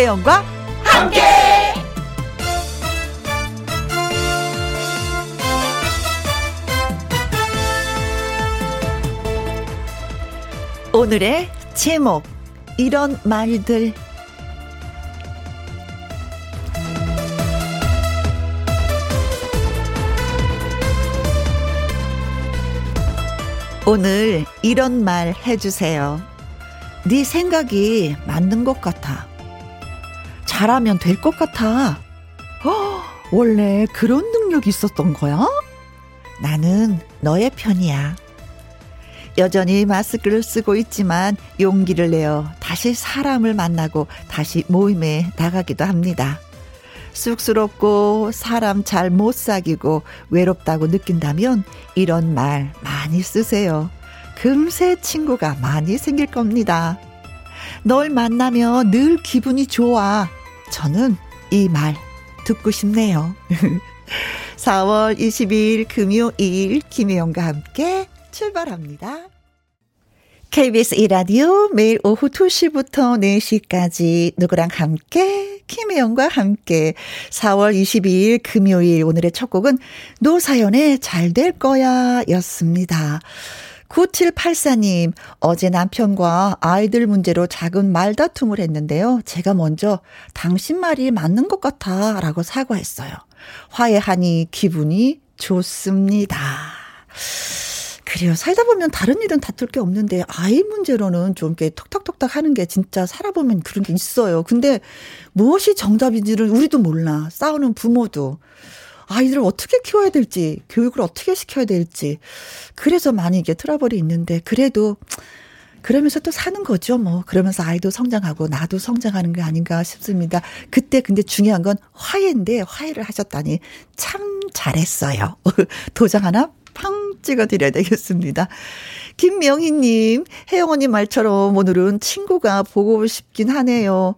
김혜영과 함께. 오늘의 제목 이런 말들 오늘 이런 말 해주세요. 네 생각이 맞는 것 같아. 잘하면 될 것 같아. 어, 원래 그런 능력이 있었던 거야? 나는 너의 편이야. 여전히 마스크를 쓰고 있지만 용기를 내어 다시 사람을 만나고 다시 모임에 나가기도 합니다. 쑥스럽고 사람 잘 못 사귀고 외롭다고 느낀다면 이런 말 많이 쓰세요. 금세 친구가 많이 생길 겁니다. 널 만나면 늘 기분이 좋아. 저는 이 말 듣고 싶네요. 4월 22일 금요일 김혜영과 함께 출발합니다. KBS 이라디오 매일 오후 2시부터 4시까지 누구랑 함께 김혜영과 함께 4월 22일 금요일 오늘의 첫 곡은 노사연의 잘 될 거야 였습니다. 9784님, 어제 남편과 아이들 문제로 작은 말다툼을 했는데요. 제가 먼저 당신 말이 맞는 것 같아 라고 사과했어요. 화해하니 기분이 좋습니다. 그래요. 살다 보면 다른 일은 다툴 게 없는데 아이 문제로는 좀 이렇게 톡톡톡톡 하는 게 진짜 살아보면 그런 게 있어요. 근데 무엇이 정답인지를 우리도 몰라. 싸우는 부모도. 아이들을 어떻게 키워야 될지, 교육을 어떻게 시켜야 될지. 그래서 많이 이게 트러블이 있는데 그래도 그러면서 또 사는 거죠, 뭐. 그러면서 아이도 성장하고 나도 성장하는 게 아닌가 싶습니다. 그때 근데 중요한 건 화해인데 화해를 하셨다니 참 잘했어요. 도장 하나 팡 찍어드려야 되겠습니다. 김명희님, 혜영 언니 말처럼 오늘은 친구가 보고 싶긴 하네요.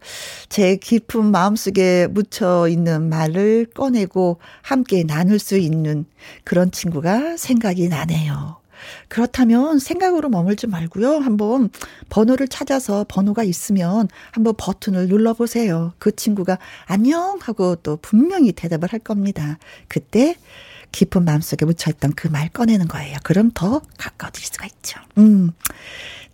제 깊은 마음속에 묻혀 있는 말을 꺼내고 함께 나눌 수 있는 그런 친구가 생각이 나네요. 그렇다면 생각으로 머물지 말고요. 한번 번호를 찾아서 번호가 있으면 한번 버튼을 눌러보세요. 그 친구가 안녕 하고 또 분명히 대답을 할 겁니다. 그때 깊은 마음속에 묻혀있던 그 말 꺼내는 거예요. 그럼 더 가까워질 수가 있죠. 음.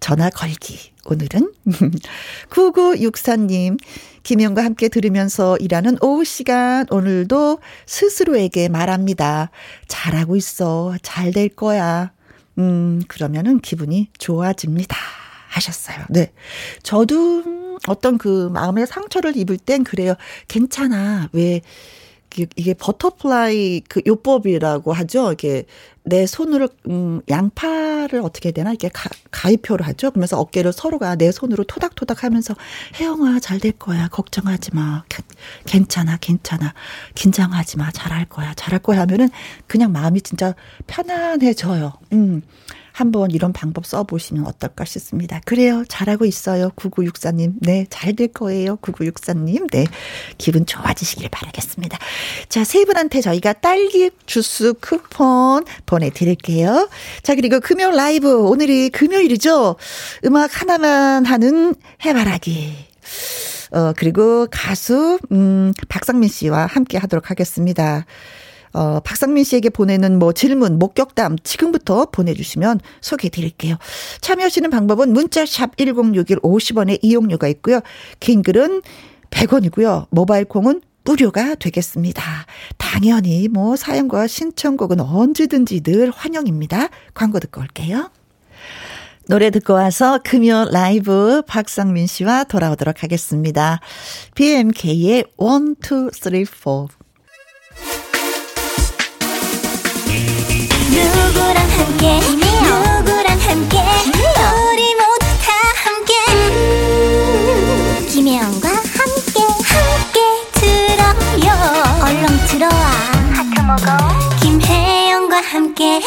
전화 걸기. 오늘은 9964님 김영과 함께 들으면서 일하는 오후 시간 오늘도 스스로에게 말합니다. 잘하고 있어. 잘 될 거야. 음, 그러면은 기분이 좋아집니다. 하셨어요. 네. 저도 어떤 그 마음의 상처를 입을 땐 그래요. 괜찮아. 왜 이게 butterfly 그 요법이라고 하죠. 이게 내 손으로 음 양파를 어떻게 되나 이렇게 가, 가위표를 하죠. 그러면서 어깨를 서로가 내 손으로 토닥토닥 하면서 혜영아 잘 될 거야. 걱정하지 마. 괜찮아. 괜찮아. 긴장하지 마. 잘할 거야. 잘할 거야 하면은 그냥 마음이 진짜 편안해져요. 음. 한번 이런 방법 써보시면 어떨까 싶습니다. 그래요. 잘하고 있어요. 9964님. 네. 잘 될 거예요. 9964님. 네. 기분 좋아지시길 바라겠습니다. 자, 세 분한테 저희가 딸기 주스 쿠폰 보내드릴게요. 자, 그리고 금요 라이브. 오늘이 금요일이죠. 음악 하나만 하는 해바라기. 어, 그리고 가수, 음, 박상민 씨와 함께 하도록 하겠습니다. 어, 박상민 씨에게 보내는 뭐 질문, 목격담 지금부터 보내주시면 소개해 드릴게요. 참여하시는 방법은 문자샵 1061 50원의 이용료가 있고요. 긴 글은 100원이고요. 모바일 콩은 무료가 되겠습니다. 당연히 뭐 사연과 신청곡은 언제든지 늘 환영입니다. 광고 듣고 올게요. 노래 듣고 와서 금요 라이브 박상민 씨와 돌아오도록 하겠습니다. BMK의 1, 2, 3, 4. 누구랑 함께? 누구랑 함께? 우리 모두 다 함께. 음, 김혜영과 함께 함께 들어요. 얼렁 들어와. 하트 먹어 김혜영과 함께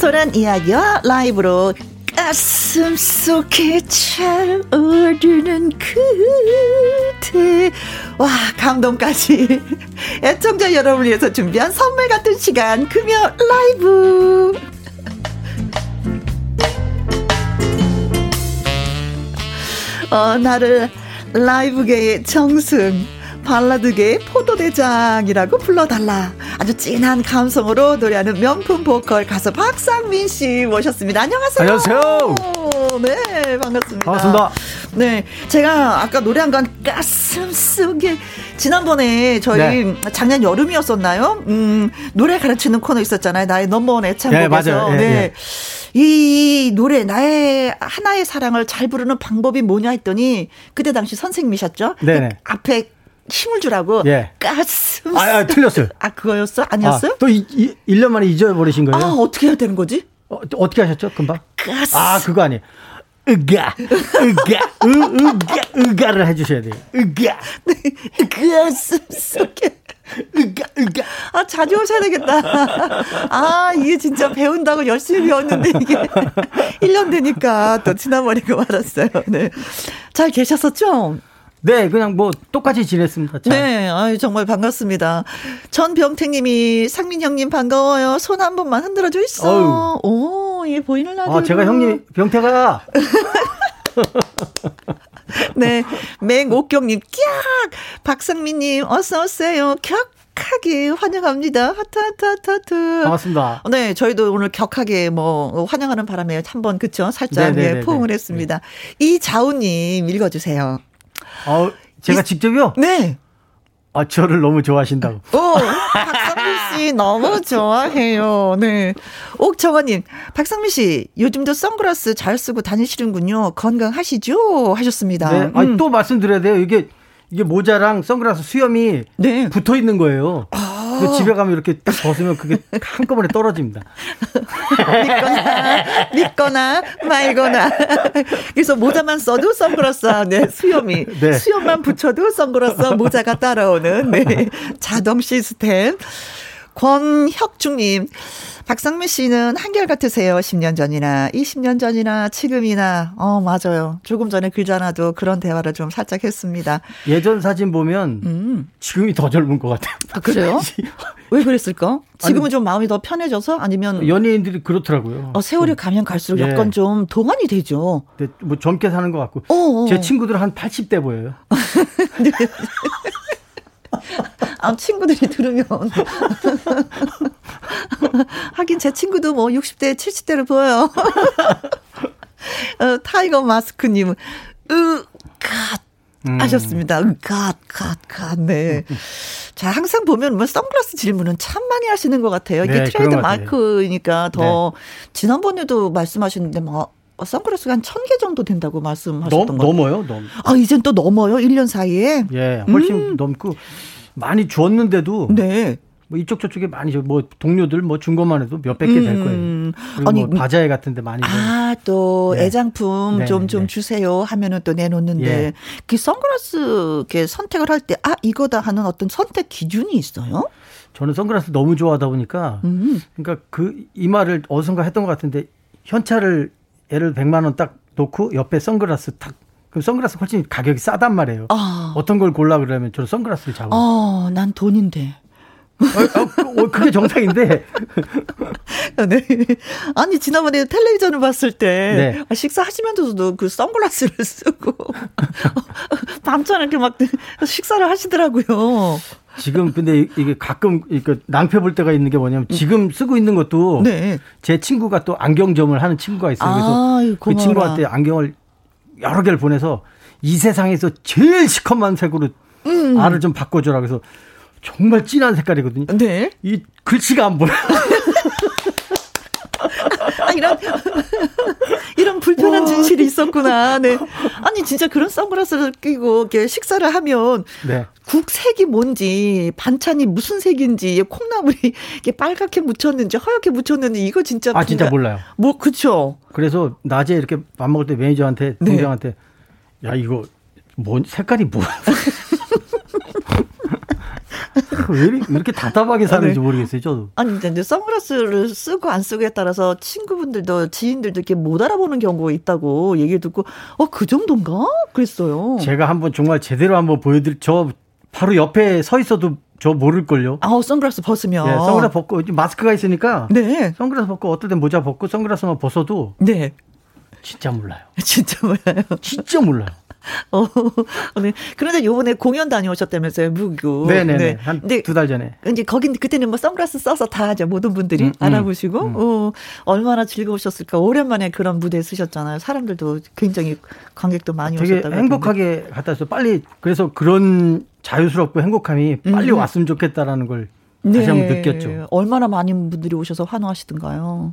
진솔한 이야기와 라이브로 가슴 속에 차오르는 그대. 와, 감동까지. 애청자 여러분을 위해서 준비한 선물 같은 시간, 금요 라이브. 어, 나를 라이브계의 정승. 발라드계의 포도대장이라고 불러달라. 아주 진한 감성으로 노래하는 명품 보컬 가수 박상민 씨 모셨습니다. 안녕하세요. 안녕하세요. 네, 반갑습니다. 반갑습니다. 네, 제가 아까 노래한 건 가슴 속에 지난번에 저희 네. 작년 여름이었었나요? 음, 노래 가르치는 코너 있었잖아요. 나의 넘버원 애창곡에서. 네, 맞아요. 예, 네. 예. 이 노래 나의 하나의 사랑을 잘 부르는 방법이 뭐냐 했더니 그때 당시 선생님이셨죠? 네. 그 앞에 힘을 주라고 예. 가슴 아, 아 틀렸어요. 아 그거였어? 아니었어요? 아, 또 이, 이, 1년 만에 잊어버리신 거예요? 아 어떻게 해야 되는 거지? 어, 떻게 하셨죠 금방? 가슴 아 그거 아니에요. 으가 으가 으 으가 으가를 해주셔야 돼요. 으가 가슴 속에 으가 으가 아 자주 오셔야 되겠다. 아 이게 진짜 배운다고 열심히 배웠는데 이게 1년 되니까 또 지나버리고 말았어요. 네. 잘 계셨었죠? 네, 그냥 뭐 똑같이 지냈습니다. 참. 네, 아유 정말 반갑습니다. 전병택님이 상민 형님 반가워요. 손 한 번만 흔들어 주이소. 오, 예 보이는 라디오. 아, 제가 형님 병태가. 네, 맹옥경님, 꺅! 박상민님, 어서 오세요. 격하게 환영합니다. 하트, 하트, 하트, 하트. 반갑습니다. 네, 저희도 오늘 격하게 뭐, 환영하는 바람에 한 번, 그쵸? 살짝 네, 예, 포옹을 했습니다. 네. 이자우님, 읽어주세요. 어, 제가 이, 직접요? 네. 아, 저를 너무 좋아하신다고. 오, 박상민 씨 너무 좋아해요. 네. 옥정원님, 박상민 씨, 요즘도 선글라스 잘 쓰고 다니시는군요. 건강하시죠? 하셨습니다. 네. 아니, 음. 또 말씀드려야 돼요. 이게, 이게 모자랑 선글라스 수염이 네. 붙어 있는 거예요. 아. 그 집에 가면 이렇게 딱 벗으면 그게 한꺼번에 떨어집니다. 믿거나, 믿거나, 말거나. 그래서 모자만 써도 선글라스 안에 수염이, 네. 수염만 붙여도 선글라스 모자가 따라오는, 네. 자동 시스템. 권혁중님, 박상민 씨는 한결같으세요. 10년 전이나 20년 전이나 지금이나. 어, 맞아요. 조금 전에 글자나도 그런 대화를 좀 살짝 했습니다. 예전 사진 보면 음. 지금이 더 젊은 것 같아요. 아, 그래요? 왜 그랬을까? 지금은 아니, 좀 마음이 더 편해져서 아니면 연예인들이 그렇더라고요. 어, 세월이 가면 갈수록 예. 약간 좀 동안이 되죠. 뭐 젊게 사는 것 같고. 어어. 제 친구들은 한 80대 보여요. 아, 친구들이 들으면. 하긴 제 친구도 뭐 60대, 70대로 보여요. 어, 타이거 마스크님, 으, God. 음. 하셨습니다. God, God, God, 네. 자, 항상 보면 뭐 선글라스 질문은 참 많이 하시는 것 같아요. 이게 네, 트레이드 마크니까 더, 네. 지난번에도 말씀하셨는데, 뭐, 선글라스가 한 천 개 정도 된다고 말씀하셨던 거 넘어요? 넘. 아, 이젠 또 넘어요? 1년 사이에? 예, 훨씬 음. 넘고 많이 주었는데도 네. 뭐 이쪽 저쪽에 많이 뭐 동료들 뭐준 것만 해도 몇백 개 될 거예요. 음. 아니 뭐 바자회 같은데 많이 아또 네. 애장품 좀좀 네, 좀 네. 주세요 하면은 또 내놓는데 예. 그 선글라스 이렇게 선택을 할 때 아 이거다 하는 어떤 선택 기준이 있어요? 저는 선글라스 너무 좋아하다 보니까 음. 그러니까 그 이 말을 어디선가 했던 것 같은데 현찰을 예를 100만 원 딱 놓고 옆에 선글라스 탁 그럼 선글라스 훨씬 가격이 싸단 말이에요. 어. 어떤 걸 골라 그러면 저는 선글라스를 잡아요. 어, 난 돈인데. 어, 어, 그, 그게 정상인데. 네. 아니, 지난번에 텔레비전을 봤을 때, 네. 아, 식사하시면서도 그 선글라스를 쓰고, 밤처럼 이렇게 막 식사를 하시더라고요. 지금 근데 이게 가끔 이렇게 낭패 볼 때가 있는 게 뭐냐면 지금 쓰고 있는 것도 네. 제 친구가 또 안경점을 하는 친구가 있어요. 그래서 아, 그 친구한테 안경을 여러 개를 보내서 이 세상에서 제일 시커먼 색으로 음. 알을 좀 바꿔줘라 그래서 정말 진한 색깔이거든요. 네. 이 글씨가 안 보여. 아, 이런 이런 불편한 진실이 있었구나. 네. 아니 진짜 그런 선글라스를 끼고 이렇게 식사를 하면 네. 국색이 뭔지 반찬이 무슨 색인지 콩나물이 이게 빨갛게 묻혔는지 하얗게 묻혔는지 이거 진짜 아 진짜 몰라요. 뭐 그쵸. 그래서 낮에 이렇게 밥 먹을 때 매니저한테 네. 동생한테 야 이거 뭔 색깔이 뭐 왜 이렇게 답답하게 사는지 네. 모르겠어요, 저도. 아니, 이제 선글라스를 쓰고 안 쓰고에 따라서 친구분들도 지인들도 이렇게 못 알아보는 경우가 있다고 얘기 듣고, 어, 그 정도인가? 그랬어요. 제가 한번 정말 제대로 한번 보여드릴, 저 바로 옆에 서 있어도 저 모를걸요. 아, 선글라스 벗으면. 네, 선글라스 벗고, 마스크가 있으니까. 네. 선글라스 벗고, 어떨 땐 모자 벗고, 선글라스만 벗어도. 네. 진짜 몰라요. 진짜 몰라요. 진짜 몰라요. 어, 네. 그런데 요번에 공연 다녀오셨다면서요, 무교. 네네. 네. 한두 달 전에. 이제 거긴 그때는 뭐 선글라스 써서 다 이제 모든 분들이 음, 음, 알아보시고, 음. 어, 얼마나 즐거우셨을까. 오랜만에 그런 무대 쓰셨잖아요. 사람들도 굉장히 관객도 많이 되게 오셨다고. 행복하게 갔다 왔어요. 빨리, 그래서 그런 자유스럽고 행복함이 빨리 음. 왔으면 좋겠다라는 걸 다시 네. 한번 느꼈죠. 얼마나 많은 분들이 오셔서 환호하시던가요.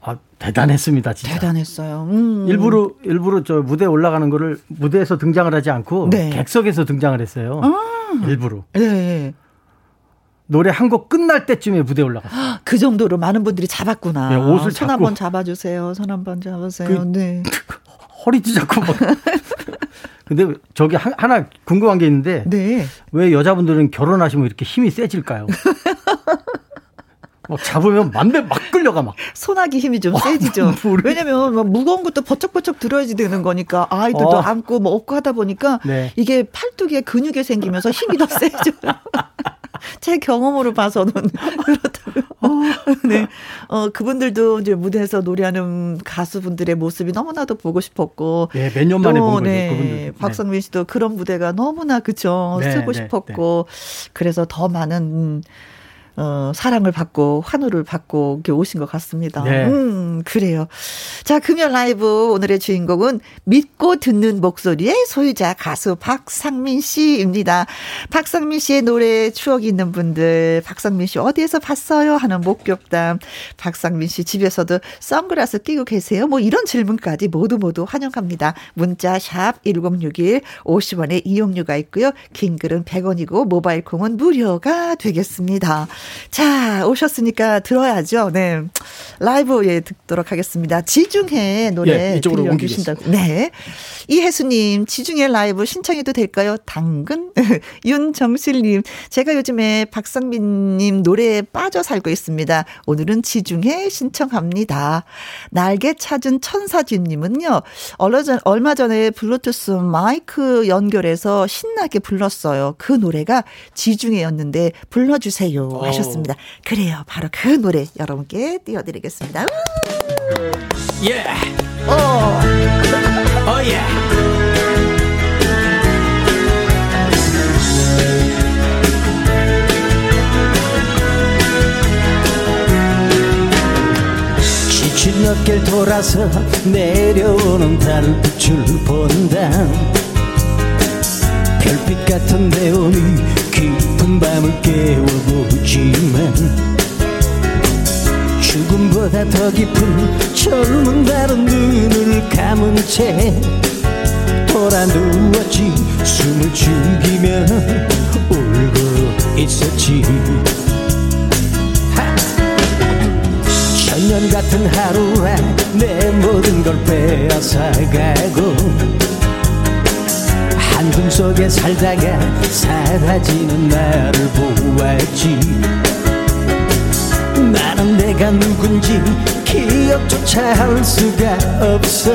아, 대단했습니다, 진짜. 대단했어요. 음. 일부러, 일부러 저 무대에 올라가는 거를 무대에서 등장을 하지 않고 네. 객석에서 등장을 했어요. 아. 일부러. 네. 노래 한 곡 끝날 때쯤에 무대에 올라갔어요. 그 정도로 많은 분들이 잡았구나. 네, 옷을 손 한번 잡아주세요. 손 한번 잡으세요. 그, 네. 허리 찢었고 막. 근데 저기 하나 궁금한 게 있는데 네. 왜 여자분들은 결혼하시면 이렇게 힘이 세질까요? 막 잡으면 만배 막 끌려가 막. 손아귀 힘이 좀 세지죠. 왜냐면 막 무거운 것도 버쩍버쩍 들어야지 되는 거니까 아이들도 어. 안고 뭐 업고 하다 보니까 네. 이게 팔뚝에 근육이 생기면서 힘이 더 세져요. 제 경험으로 봐서는 그렇다고요. 어. 네. 어, 그분들도 이제 무대에서 노래하는 가수분들의 모습이 너무나도 보고 싶었고. 네, 몇 년 만에 본 거죠. 네, 그분들. 박성민 씨도 그런 무대가 너무나 그쵸. 네, 쓰고 네, 싶었고. 네. 그래서 더 많은 어, 사랑을 받고 환호를 받고 이렇게 오신 것 같습니다. 네. 음, 그래요. 자, 금요 라이브 오늘의 주인공은 믿고 듣는 목소리의 소유자 가수 박상민 씨입니다. 박상민 씨의 노래 추억이 있는 분들, 박상민 씨 어디에서 봤어요? 하는 목격담. 박상민 씨 집에서도 선글라스 끼고 계세요? 뭐 이런 질문까지 모두 모두 환영합니다. 문자 샵 1061, 50원의 이용료가 있고요. 긴 글은 100원이고 모바일 콩은 무료가 되겠습니다. 자, 오셨으니까 들어야죠. 네. 라이브 예, 듣도록 하겠습니다. 지중해 노래 예, 이쪽으로 옮기신다고. 네. 이혜수님, 지중해 라이브 신청해도 될까요? 당근? 윤정실님, 제가 요즘에 박상민님 노래에 빠져 살고 있습니다. 오늘은 지중해 신청합니다. 날개 찾은 천사진님은요, 얼마 전에 블루투스 마이크 연결해서 신나게 불렀어요. 그 노래가 지중해였는데 불러주세요. 하셨습니다. 그래요. 바로 그 노래 여러분께 띄워드리겠습니다. 예. 오. 어, 예. 지친 어깨를 돌아서 내려오는 달빛을 본다 별빛 같은 내온이 깊 은 밤을 깨워보지만 죽음보다 더 깊은 젊은 다른 눈을 감은 채 돌아 누웠지. 숨을 죽이며 울고 있었지. 천년 같은 하루에 내 모든 걸 빼앗아가고 속에 살다가 사라지는 나를 보았지. 나는 내가 누군지 기억조차 할 수가 없어.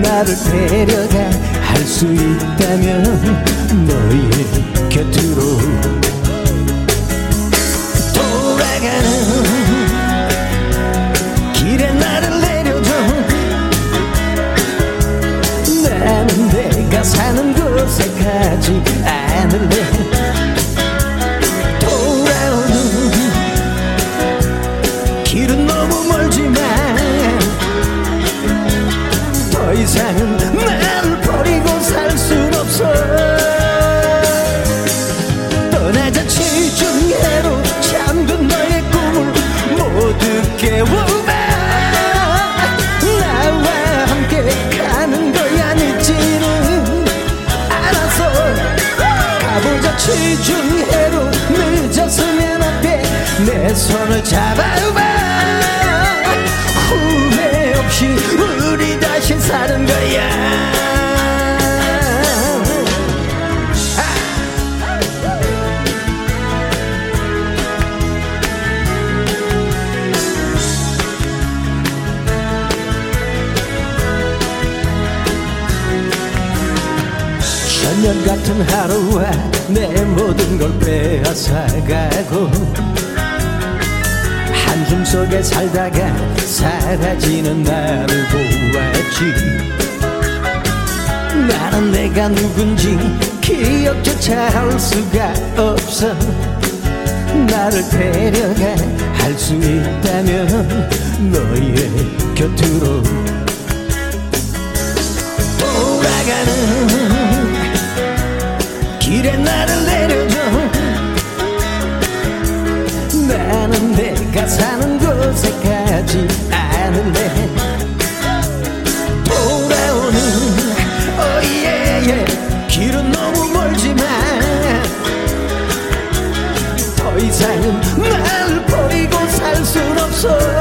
나를 데려가 할 수 있다면 너의 곁으로 곳에 가지 손을 잡아봐 후회 없이 우리 다시 사는 거야. 천년 같은 하루에 내 모든 걸 빼앗아가고 한숨 속에 살다가 사라지는 나를 보았지. 나는 내가 누군지 기억조차 할 수가 없어. 나를 데려가 할 수 있다면 너의 곁으로 가지 않을래 돌아오는 어예예 길은 너무 멀지만 더 이상은 날 버리고 살 순 없어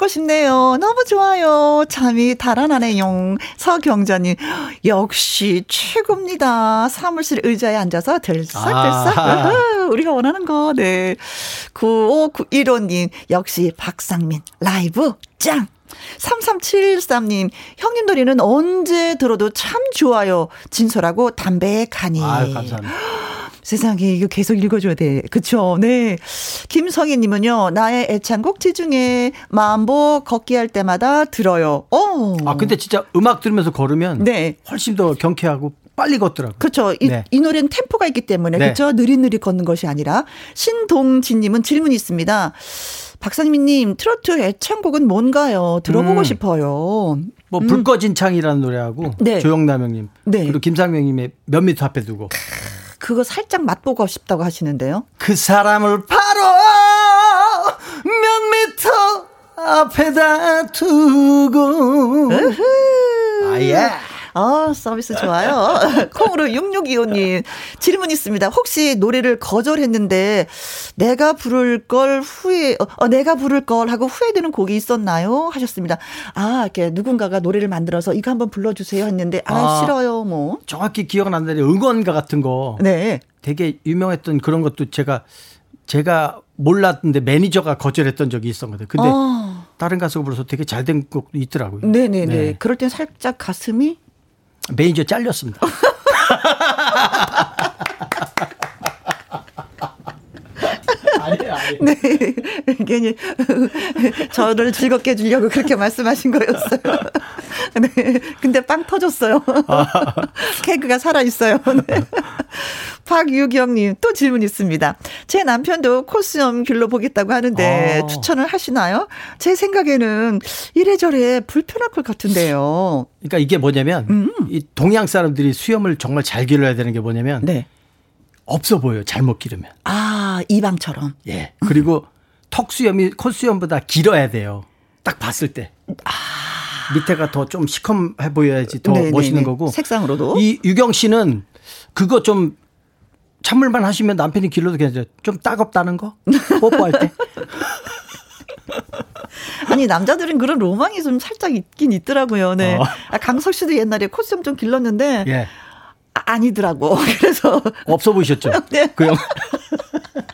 떠나고 싶네요. 너무 좋아요. 잠이 달아나네요. 서경자님, 역시 최고입니다. 사무실 의자에 앉아서 들썩들썩. 아. 우리가 원하는 거, 네. 9591호님, 역시 박상민, 라이브 짱! 3373님, 형님 노래는 언제 들어도 참 좋아요. 진솔하고 담백하니. 아 감사합니다. 세상에 이거 계속 읽어줘야 돼. 그쵸? 네. 김성희님은요 나의 애창곡 지중해 마음보 걷기 할 때마다 들어요. 어. 아 근데 진짜 음악 들으면서 걸으면 네. 훨씬 더 경쾌하고 빨리 걷더라고요. 그렇죠. 이, 네. 이 노래는 템포가 있기 때문에 네. 그렇죠. 느릿느릿 걷는 것이 아니라 신동진님은 질문이 있습니다. 박상민님 트로트 애창곡은 뭔가요? 들어보고 음. 싶어요. 뭐불 음. 꺼진 창이라는 노래하고 네. 조영남형님 네. 그리고 김상명님의 몇 미터 앞에 두고 그거 살짝 맛보고 싶다고 하시는데요. 그 사람을 바로 몇 미터 앞에다 두고 아예. 아, 서비스 좋아요. 콩으로 6625님. 질문 있습니다. 혹시 노래를 거절했는데 내가 부를 걸 후회, 어, 어, 내가 부를 걸 하고 후회되는 곡이 있었나요? 하셨습니다. 아, 이렇게 누군가가 노래를 만들어서 이거 한번 불러주세요 했는데, 아, 아 싫어요, 뭐. 정확히 기억은 안 나는데, 응원가 같은 거. 네. 되게 유명했던 그런 것도 제가, 제가 몰랐는데 매니저가 거절했던 적이 있었거든요. 근데 어. 다른 가수가 불러서 되게 잘 된 곡도 있더라고요. 네네네. 네. 그럴 땐 살짝 가슴이 매니저 잘렸습니다. 아니에요, 아니에요. 네. 괜히 저를 즐겁게 해주려고 그렇게 말씀하신 거였어요. 네. 근데 빵 터졌어요. 케이크가 살아있어요. 네. 박유경님 또 질문 있습니다. 제 남편도 코스염 길러 보겠다고 하는데 어. 추천을 하시나요? 제 생각에는 이래저래 불편할 것 같은데요. 그러니까 이게 뭐냐면 음. 이 동양 사람들이 수염을 정말 잘 길러야 되는 게 뭐냐면 네. 없어 보여요. 잘못 기르면. 아, 이방처럼. 예. 그리고 턱 수염이 콧 수염보다 길어야 돼요. 딱 봤을 때. 아. 밑에가 더 좀 시커해 보여야지 더 네네네. 멋있는 거고. 색상으로도. 이 유경 씨는 그거 좀 찬물만 하시면 남편이 길러도 괜찮아요. 좀 따갑다는 거? 뽀뽀할 때. 아니 남자들은 그런 로망이 좀 살짝 있긴 있더라고요. 네. 어. 아, 강석 씨도 옛날에 콧수염 좀 길렀는데 예. 아, 아니더라고. 그래서 없어 보이셨죠? 네. 그 영.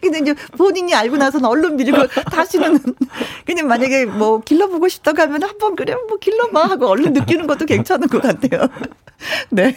근데 이제 본인이 알고 나서는 얼른 밀고 다시는 그냥 만약에 뭐 길러보고 싶다고 하면 한 번 그래 뭐 길러봐 하고 얼른 느끼는 것도 괜찮은 것 같아요. 네.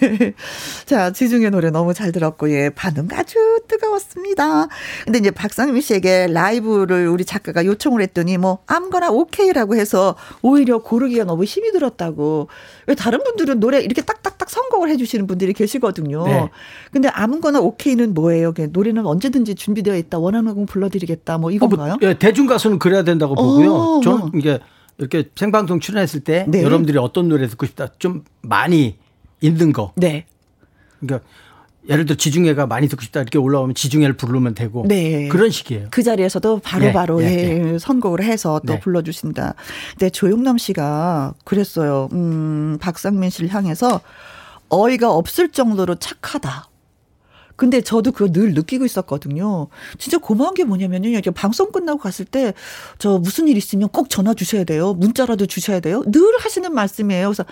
자, 지중의 노래 너무 잘 들었고, 예, 반응 아주 뜨거웠습니다. 근데 이제 박상민 씨에게 라이브를 우리 작가가 요청을 했더니 뭐 아무거나 오케이라고 해서 오히려 고르기가 너무 힘이 들었다고. 왜 다른 분들은 노래 이렇게 딱딱딱 선곡을 해주시는 분들이 계시거든요. 네. 근데 아무거나 오케이는 뭐예요? 노래는 언제든지 준비되어 있다. 원하는 곡 불러드리겠다. 뭐 이건가요? 어, 뭐, 예, 대중 가수는 그래야 된다고 보고요. 어, 저는 뭐. 이게 이렇게 생방송 출연했을 때 네. 여러분들이 어떤 노래 듣고 싶다 좀 많이 있는 거. 네. 그러니까 예를 들어 지중해가 많이 듣고 싶다 이렇게 올라오면 지중해를 부르면 되고 네. 그런 식이에요. 그 자리에서도 바로바로 바로 네. 네, 네. 선곡을 해서 또 네. 불러주신다. 근데 조용남 씨가 그랬어요. 음, 박상민 씨를 향해서 어이가 없을 정도로 착하다. 근데 저도 그거 늘 느끼고 있었거든요. 진짜 고마운 게 뭐냐면요. 이렇게 방송 끝나고 갔을 때 저 무슨 일 있으면 꼭 전화 주셔야 돼요. 문자라도 주셔야 돼요. 늘 하시는 말씀이에요. 그래서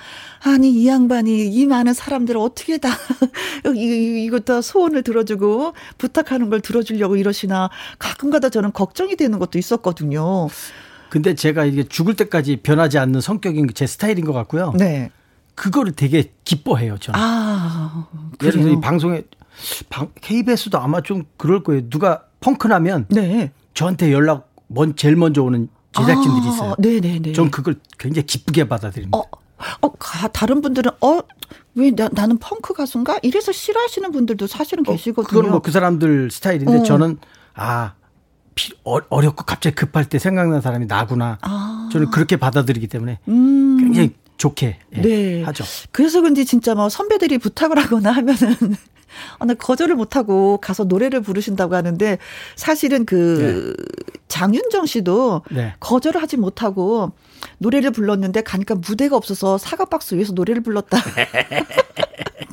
아니 이 양반이 이 많은 사람들을 어떻게 다 이것 다 소원을 들어주고 부탁하는 걸 들어주려고 이러시나 가끔가다 저는 걱정이 되는 것도 있었거든요. 근데 제가 이게 죽을 때까지 변하지 않는 성격인 제 스타일인 것 같고요. 네. 그거를 되게 기뻐해요, 저는. 아, 예를 들어 이 방송에 방, KBS도 아마 좀 그럴 거예요. 누가 펑크 나면 네. 저한테 연락 먼 제일 먼저 오는 제작진들이 아, 있어요. 네네네. 전 그걸 굉장히 기쁘게 받아들입니다. 어, 어, 다른 분들은 어, 왜 나, 나는 펑크 가수인가? 이래서 싫어하시는 분들도 사실은 어, 계시거든요. 그건 뭐 그 사람들 스타일인데 어. 저는 아 어, 어렵고 갑자기 급할 때 생각나는 사람이 나구나. 아. 저는 그렇게 받아들이기 때문에 음. 굉장히 좋게 예, 네. 하죠. 그래서 그런지 진짜 뭐 선배들이 부탁을 하거나 하면은 아, 나 거절을 못하고 가서 노래를 부르신다고 하는데 사실은 그 네. 장윤정 씨도 네. 거절을 하지 못하고 노래를 불렀는데 가니까 무대가 없어서 사과박스 위에서 노래를 불렀다.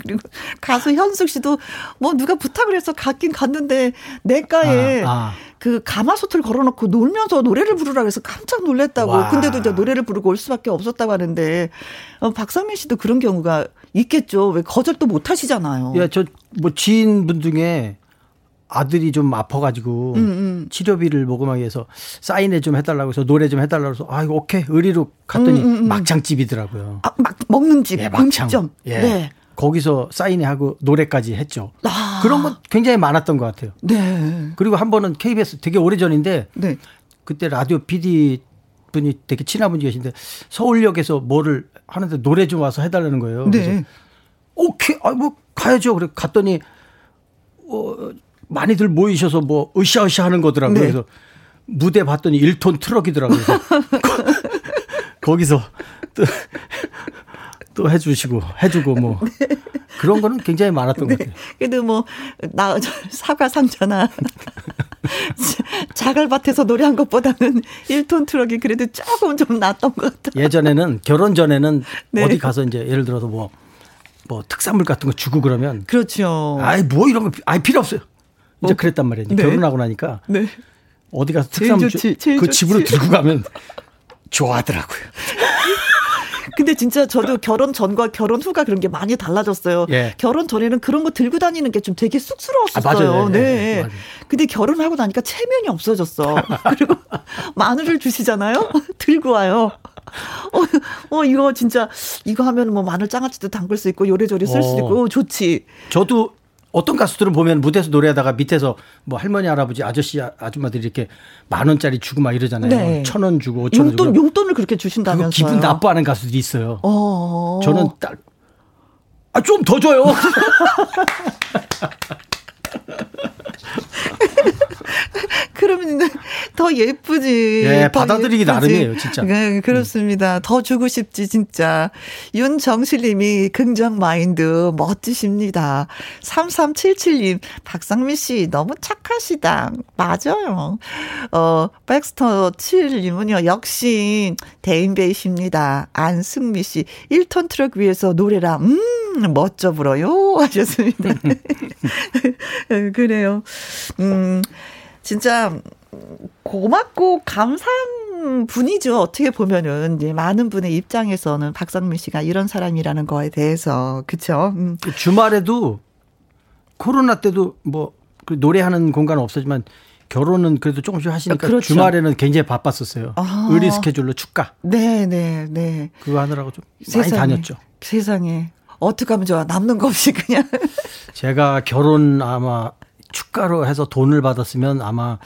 그리고 가수 현숙 씨도 뭐 누가 부탁을 해서 갔긴 갔는데 내가에 아, 아. 그 가마솥을 걸어놓고 놀면서 노래를 부르라 그래서 깜짝 놀랐다고. 와. 근데도 이제 노래를 부르고 올 수밖에 없었다고 하는데 어, 박상민 씨도 그런 경우가 있겠죠. 왜 거절도 못 하시잖아요. 예, 저뭐 지인분 중에 아들이 좀 아파가지고 음, 음. 치료비를 모금하기 위해서 사인회 좀 해달라고 해서 노래 좀 해달라고 해서 아 이거 오케이 의리로 갔더니 음, 음, 음. 막창집이더라고요. 아, 막 먹는 집, 예, 막창. 점 예. 네. 거기서 사인회 하고 노래까지 했죠. 아. 그런 건 굉장히 많았던 것 같아요. 네. 그리고 한 번은 KBS 되게 오래 전인데 네. 그때 라디오 PD 분이 되게 친한 분이 계신데 서울역에서 뭐를 하는데 노래 좀 와서 해달라는 거예요. 네. 그래서 오케이, 아, 뭐 가야죠. 그래 갔더니 어, 많이들 모이셔서 뭐 으쌰으쌰 하는 거더라고요. 네. 그래서 무대 봤더니 1톤 트럭이더라고요. 거기서 또, 또 해주시고 해주고 뭐 네. 그런 거는 굉장히 많았던 네. 것 같아요. 그래도 뭐 나 사과 상자나 자갈밭에서 노래한 것보다는 1톤 트럭이 그래도 조금 좀 낫던 것 같아요. 예전에는 결혼 전에는 네. 어디 가서 이제 예를 들어서 뭐뭐 뭐 특산물 같은 거 주고 그러면 그렇죠. 아이 뭐 이런 거 아이 필요 없어요. 이제 어? 그랬단 말이에요. 네. 결혼하고 나니까 네. 어디 가서 좋지, 주, 그. 집으로 들고 가면 좋아하더라고요. 근데 진짜 저도 결혼 전과 결혼 후가 그런 게 많이 달라졌어요. 예. 결혼 전에는 그런 거 들고 다니는 게 좀 되게 쑥스러웠었어요. 아, 네. 네. 네. 근데 결혼하고 나니까 체면이 없어졌어. 그리고 마늘을 주시잖아요. 들고 와요. 어, 어, 이거 진짜, 이거 하면 뭐 마늘 장아찌도 담글 수 있고 요래저래 쓸 수 있고, 어. 좋지. 저도 어떤 가수들은 보면 무대에서 노래하다가 밑에서 뭐 할머니 할아버지 아저씨 아줌마들이 이렇게 만 원짜리 주고 막 이러잖아요. 네. 천원 주고 오천 원 주고. 용돈을 그렇게 주신다면서요. 기분 나빠하는 가수들이 있어요. 어. 저는 딱 아, 좀 더 줘요. 그러면 더 예쁘지. 예, 더 받아들이기 예쁘지. 나름이에요, 진짜. 네, 그렇습니다. 음. 더 주고 싶지, 진짜. 윤정실 님이 긍정 마인드 멋지십니다. 3377님, 박상미 씨 너무 착하시다. 맞아요. 어, 백스터 7님은요, 역시 대인배이십니다. 안승미 씨, 1톤 트럭 위에서 노래라, 음, 멋져 불어요. 하셨습니다. 그래요. 음, 진짜 고맙고 감사한 분이죠. 어떻게 보면은 이제 많은 분의 입장에서는 박상민 씨가 이런 사람이라는 거에 대해서 그렇죠. 음. 주말에도 코로나 때도 뭐그 노래하는 공간은 없었지만 결혼은 그래도 조금씩 하시니까 그렇죠. 주말에는 굉장히 바빴었어요. 아. 의리 스케줄로 축가. 네, 네, 네. 그거 하느라고 좀 세상에, 많이 다녔죠. 세상에. 어떻게 하면 좋아? 남는 거 없이 그냥. 제가 결혼 아마 축가로 해서 돈을 받았으면 아마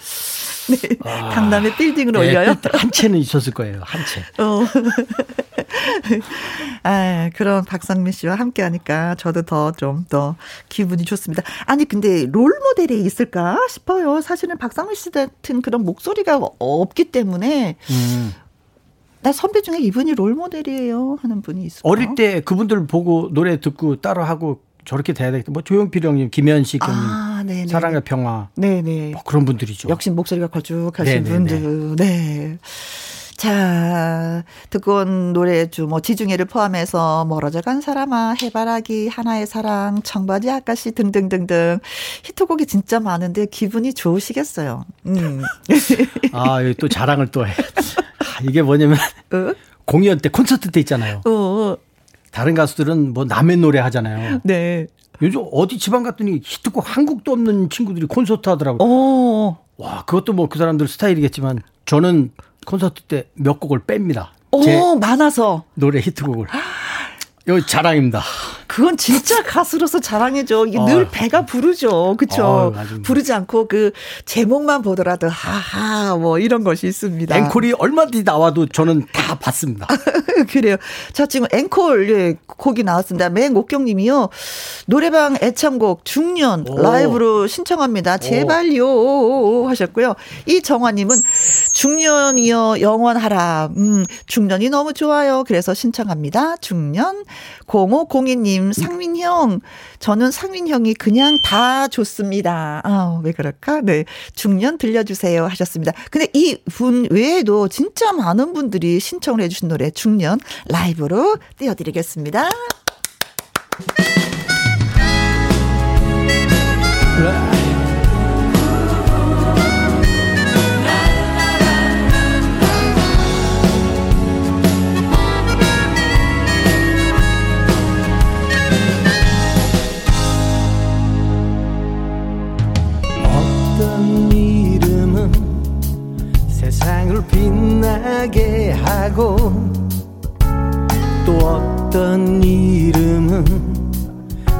네. 아, 강남에 빌딩을 네, 올려요? 한 채는 있었을 거예요. 한 채. 어. 아, 그런 박상민 씨와 함께 하니까 저도 더 좀더 더 기분이 좋습니다. 아니, 근데 롤 모델이 있을까 싶어요. 사실은 박상민 씨 같은 그런 목소리가 없기 때문에 음. 나 선배 중에 이분이 롤 모델이에요 하는 분이 있어요. 어릴 때 그분들 보고 노래 듣고 따라 하고 저렇게 돼야 되겠다. 뭐 조용필 형님, 김현식 형님, 아, 사랑의 평화, 네네, 뭐 그런 분들이죠. 역시 목소리가 걸쭉하신 네네네. 분들, 네. 자, 듣고 온 노래 뭐 지중해를 포함해서 멀어져 간 사람아, 해바라기, 하나의 사랑, 청바지 아가씨 등등등등 히트곡이 진짜 많은데 기분이 좋으시겠어요. 음. 아, 또 자랑을 또 해. 아, 이게 뭐냐면 어? 공연 때 콘서트 때 있잖아요. 어. 다른 가수들은 뭐 남의 노래 하잖아요. 네. 요즘 어디 지방 갔더니 히트곡 한국도 없는 친구들이 콘서트 하더라고요. 오. 어. 와, 그것도 뭐 그 사람들 스타일이겠지만 저는 콘서트 때 몇 곡을 뺍니다. 오, 많아서. 노래 히트곡을. 요 자랑입니다. 그건 진짜 가수로서 자랑이죠. 이게 어. 늘 배가 부르죠. 그쵸? 어, 부르지 않고 그 제목만 보더라도 하하 뭐 이런 것이 있습니다. 앵콜이 얼마든지 나와도 저는 다 봤습니다. 그래요. 자, 지금 앵콜 예, 곡이 나왔습니다. 맹옥경 님이요. 노래방 애창곡 중년 오. 라이브로 신청합니다. 제발요 오. 하셨고요. 이정화 님은 중년이여 영원하라. 음, 중년이 너무 좋아요. 그래서 신청합니다. 중년 0502님, 상민형. 저는 상민형이 그냥 다 좋습니다. 아, 왜 그럴까? 네. 중년 들려주세요. 하셨습니다. 근데 이 분 외에도 진짜 많은 분들이 신청을 해주신 노래 중년 라이브로 띄워드리겠습니다. 빛나게 하고 또 어떤 이름은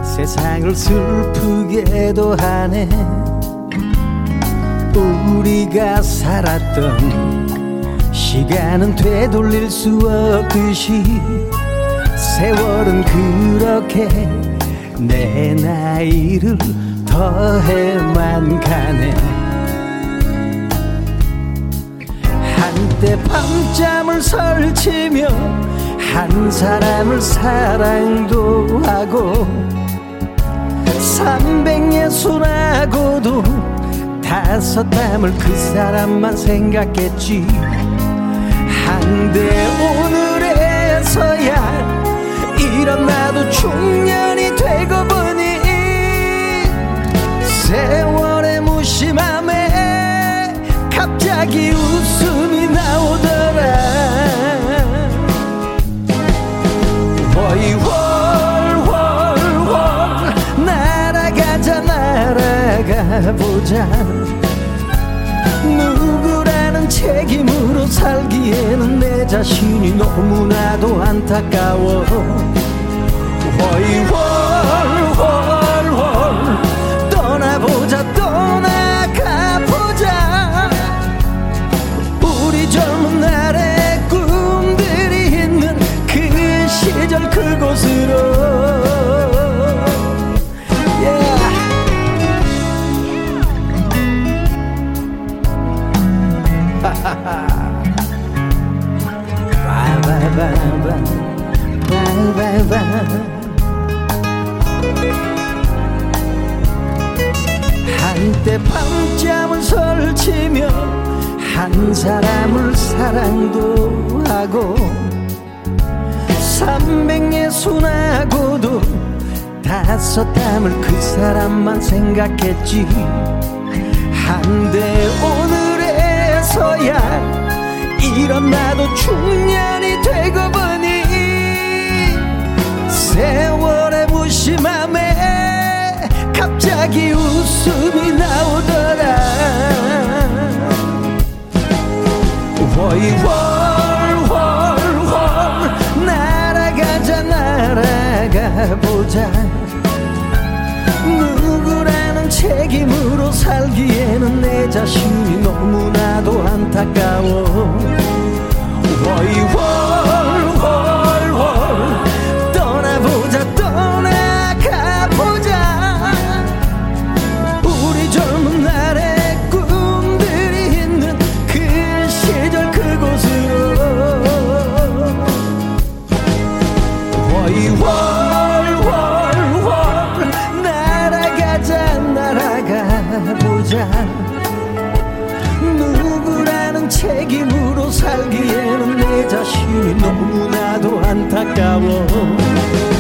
세상을 슬프게도 하네. 우리가 살았던 시간은 되돌릴 수 없듯이 세월은 그렇게 내 나이를 더해만 가네 한때 밤잠을 설치며 한 사람을 사랑도 하고 삼백예순하고도 다섯 담을 그 사람만 생각했지. 한데 오늘에서야 이런 나도 중년이 되고 보니 세월의 무심함에 갑자기 웃음 이 나오더라. 어이 월월월 날아가자 날아가보자. 누구라는 책임으로 살기에는 내 자신이 너무나도 안타까워. 월월 한때 밤잠을 설치며 한 사람을 사랑도 하고 삼백예순하고도 다섯 담을 그 사람만 생각했지. 한데 오늘에서야 이런 나도 중년이 되고 보니 세월의 무심함에 갑자기 웃음이 나오더라. 월월월월 날아가자 날아가 보자. 누구라는 책임으로 살기에는 내 자신이 너무나도 안타까워. 월월 월월 떠나보자 떠나가보자. 우리 젊은 날의 꿈들이 있는 그 시절 그곳으로. 월월월월 날아가자 날아가보자. 책임으로 살기에는 내 자신이 너무 나도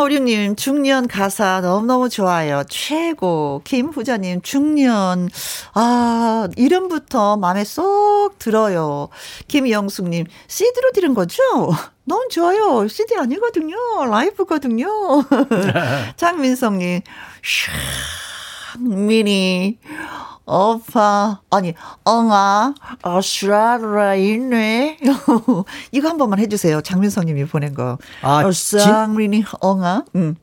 7356님, 중년 가사 너무너무 좋아요. 최고. 김후자님, 중년. 아, 이름부터 마음에 쏙 들어요. 김영숙님, CD로 들은 거죠? 너무 좋아요. CD 아니거든요. 라이브거든요. 장민성님, 샥, 미니. 오빠, 아니, 엉아, 어스라라 있네. 이거 한 번만 해주세요. 장민성님이 보낸 거. 아, 어쌍민이 엉아. 음.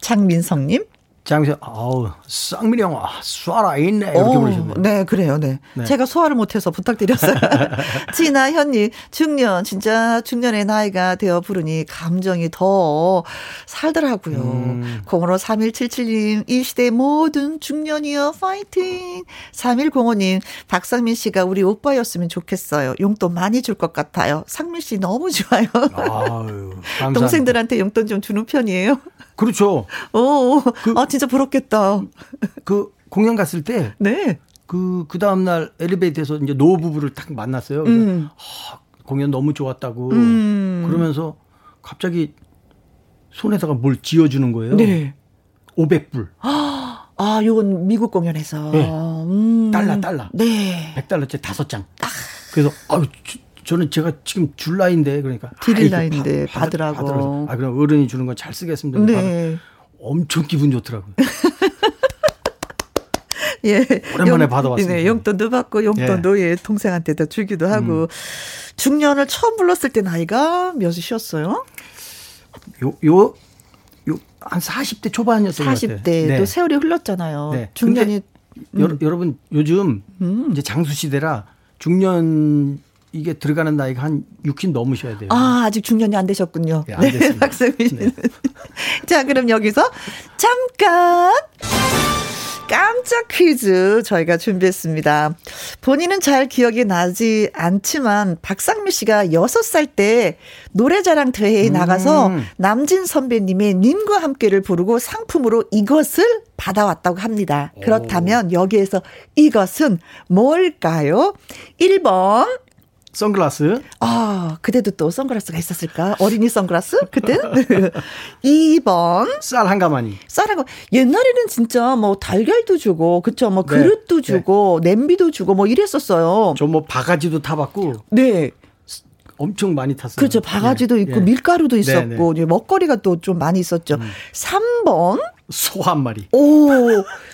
장민성님. 장민성, 아우, 쌍민이 형, 아, 쏴라 있네. 이렇게 부르셨네요. 네, 그래요, 네. 네. 제가 소화를 못해서 부탁드렸어요. 진아 현님, 중년, 진짜 중년의 나이가 되어 부르니 감정이 더 살더라고요. 음. 0153177님, 이 시대 모든 중년이여, 파이팅! 3105님, 박상민 씨가 우리 오빠였으면 좋겠어요. 용돈 많이 줄 것 같아요. 상민 씨 너무 좋아요. 아유, 동생들한테 용돈 좀 주는 편이에요. 그렇죠. 오, 그, 아, 진짜 부럽겠다. 그 공연 갔을 때. 네. 그, 그 다음날 엘리베이터에서 이제 노 부부를 딱 만났어요. 음. 아, 공연 너무 좋았다고. 음. 그러면서 갑자기 손에다가 뭘 지어주는 거예요. 네. 500불. 아, 요건 미국 공연에서. 네. 음. 달러, 달러. 네. 100달러째 다섯 장. 아. 그래서, 아유, 저는 제가 지금 줄 나인데 그러니까 드릴 나인데 받으라고. 받으라고. 아 그럼 어른이 주는 건 잘 쓰겠습니다. 네. 엄청 기분 좋더라고요. 예. 오랜만에 받아봤습니다. 네, 용돈도 받고 용돈도 예, 예 동생한테도 주기도 하고 음. 중년을 처음 불렀을 때 나이가 몇이셨어요? 요 요 요 한 40대 초반이었어요. 40대 네. 또 세월이 흘렀잖아요. 네. 중년이 음. 여 러분 요즘 음. 이제 장수 시대라 중년 이게 들어가는 나이가 한 60 넘으셔야 돼요. 아, 아직 중년이 안 되셨군요. 네, 안 네, 박성민 씨. 네. 자, 그럼 여기서 잠깐 깜짝 퀴즈 저희가 준비했습니다. 본인은 잘 기억이 나지 않지만 박상미 씨가 6살 때 노래자랑 대회에 음. 나가서 남진 선배님의 님과 함께를 부르고 상품으로 이것을 받아왔다고 합니다. 그렇다면 여기에서 이것은 뭘까요? 1번 선글라스. 아, 그때도 또 선글라스가 있었을까? 어린이 선글라스? 그때? 2번. 쌀 한 가마니. 쌀한 가 옛날에는 진짜 뭐 달걀도 주고, 그쵸? 뭐 네. 그릇도 주고, 네. 냄비도 주고, 뭐 이랬었어요. 저 뭐 바가지도 타봤고. 네. 엄청 많이 탔어요. 그렇죠. 바가지도 예. 있고, 예. 밀가루도 네, 있었고, 네. 먹거리가 또 좀 많이 있었죠. 음. 3번. 소 한 마리. 오,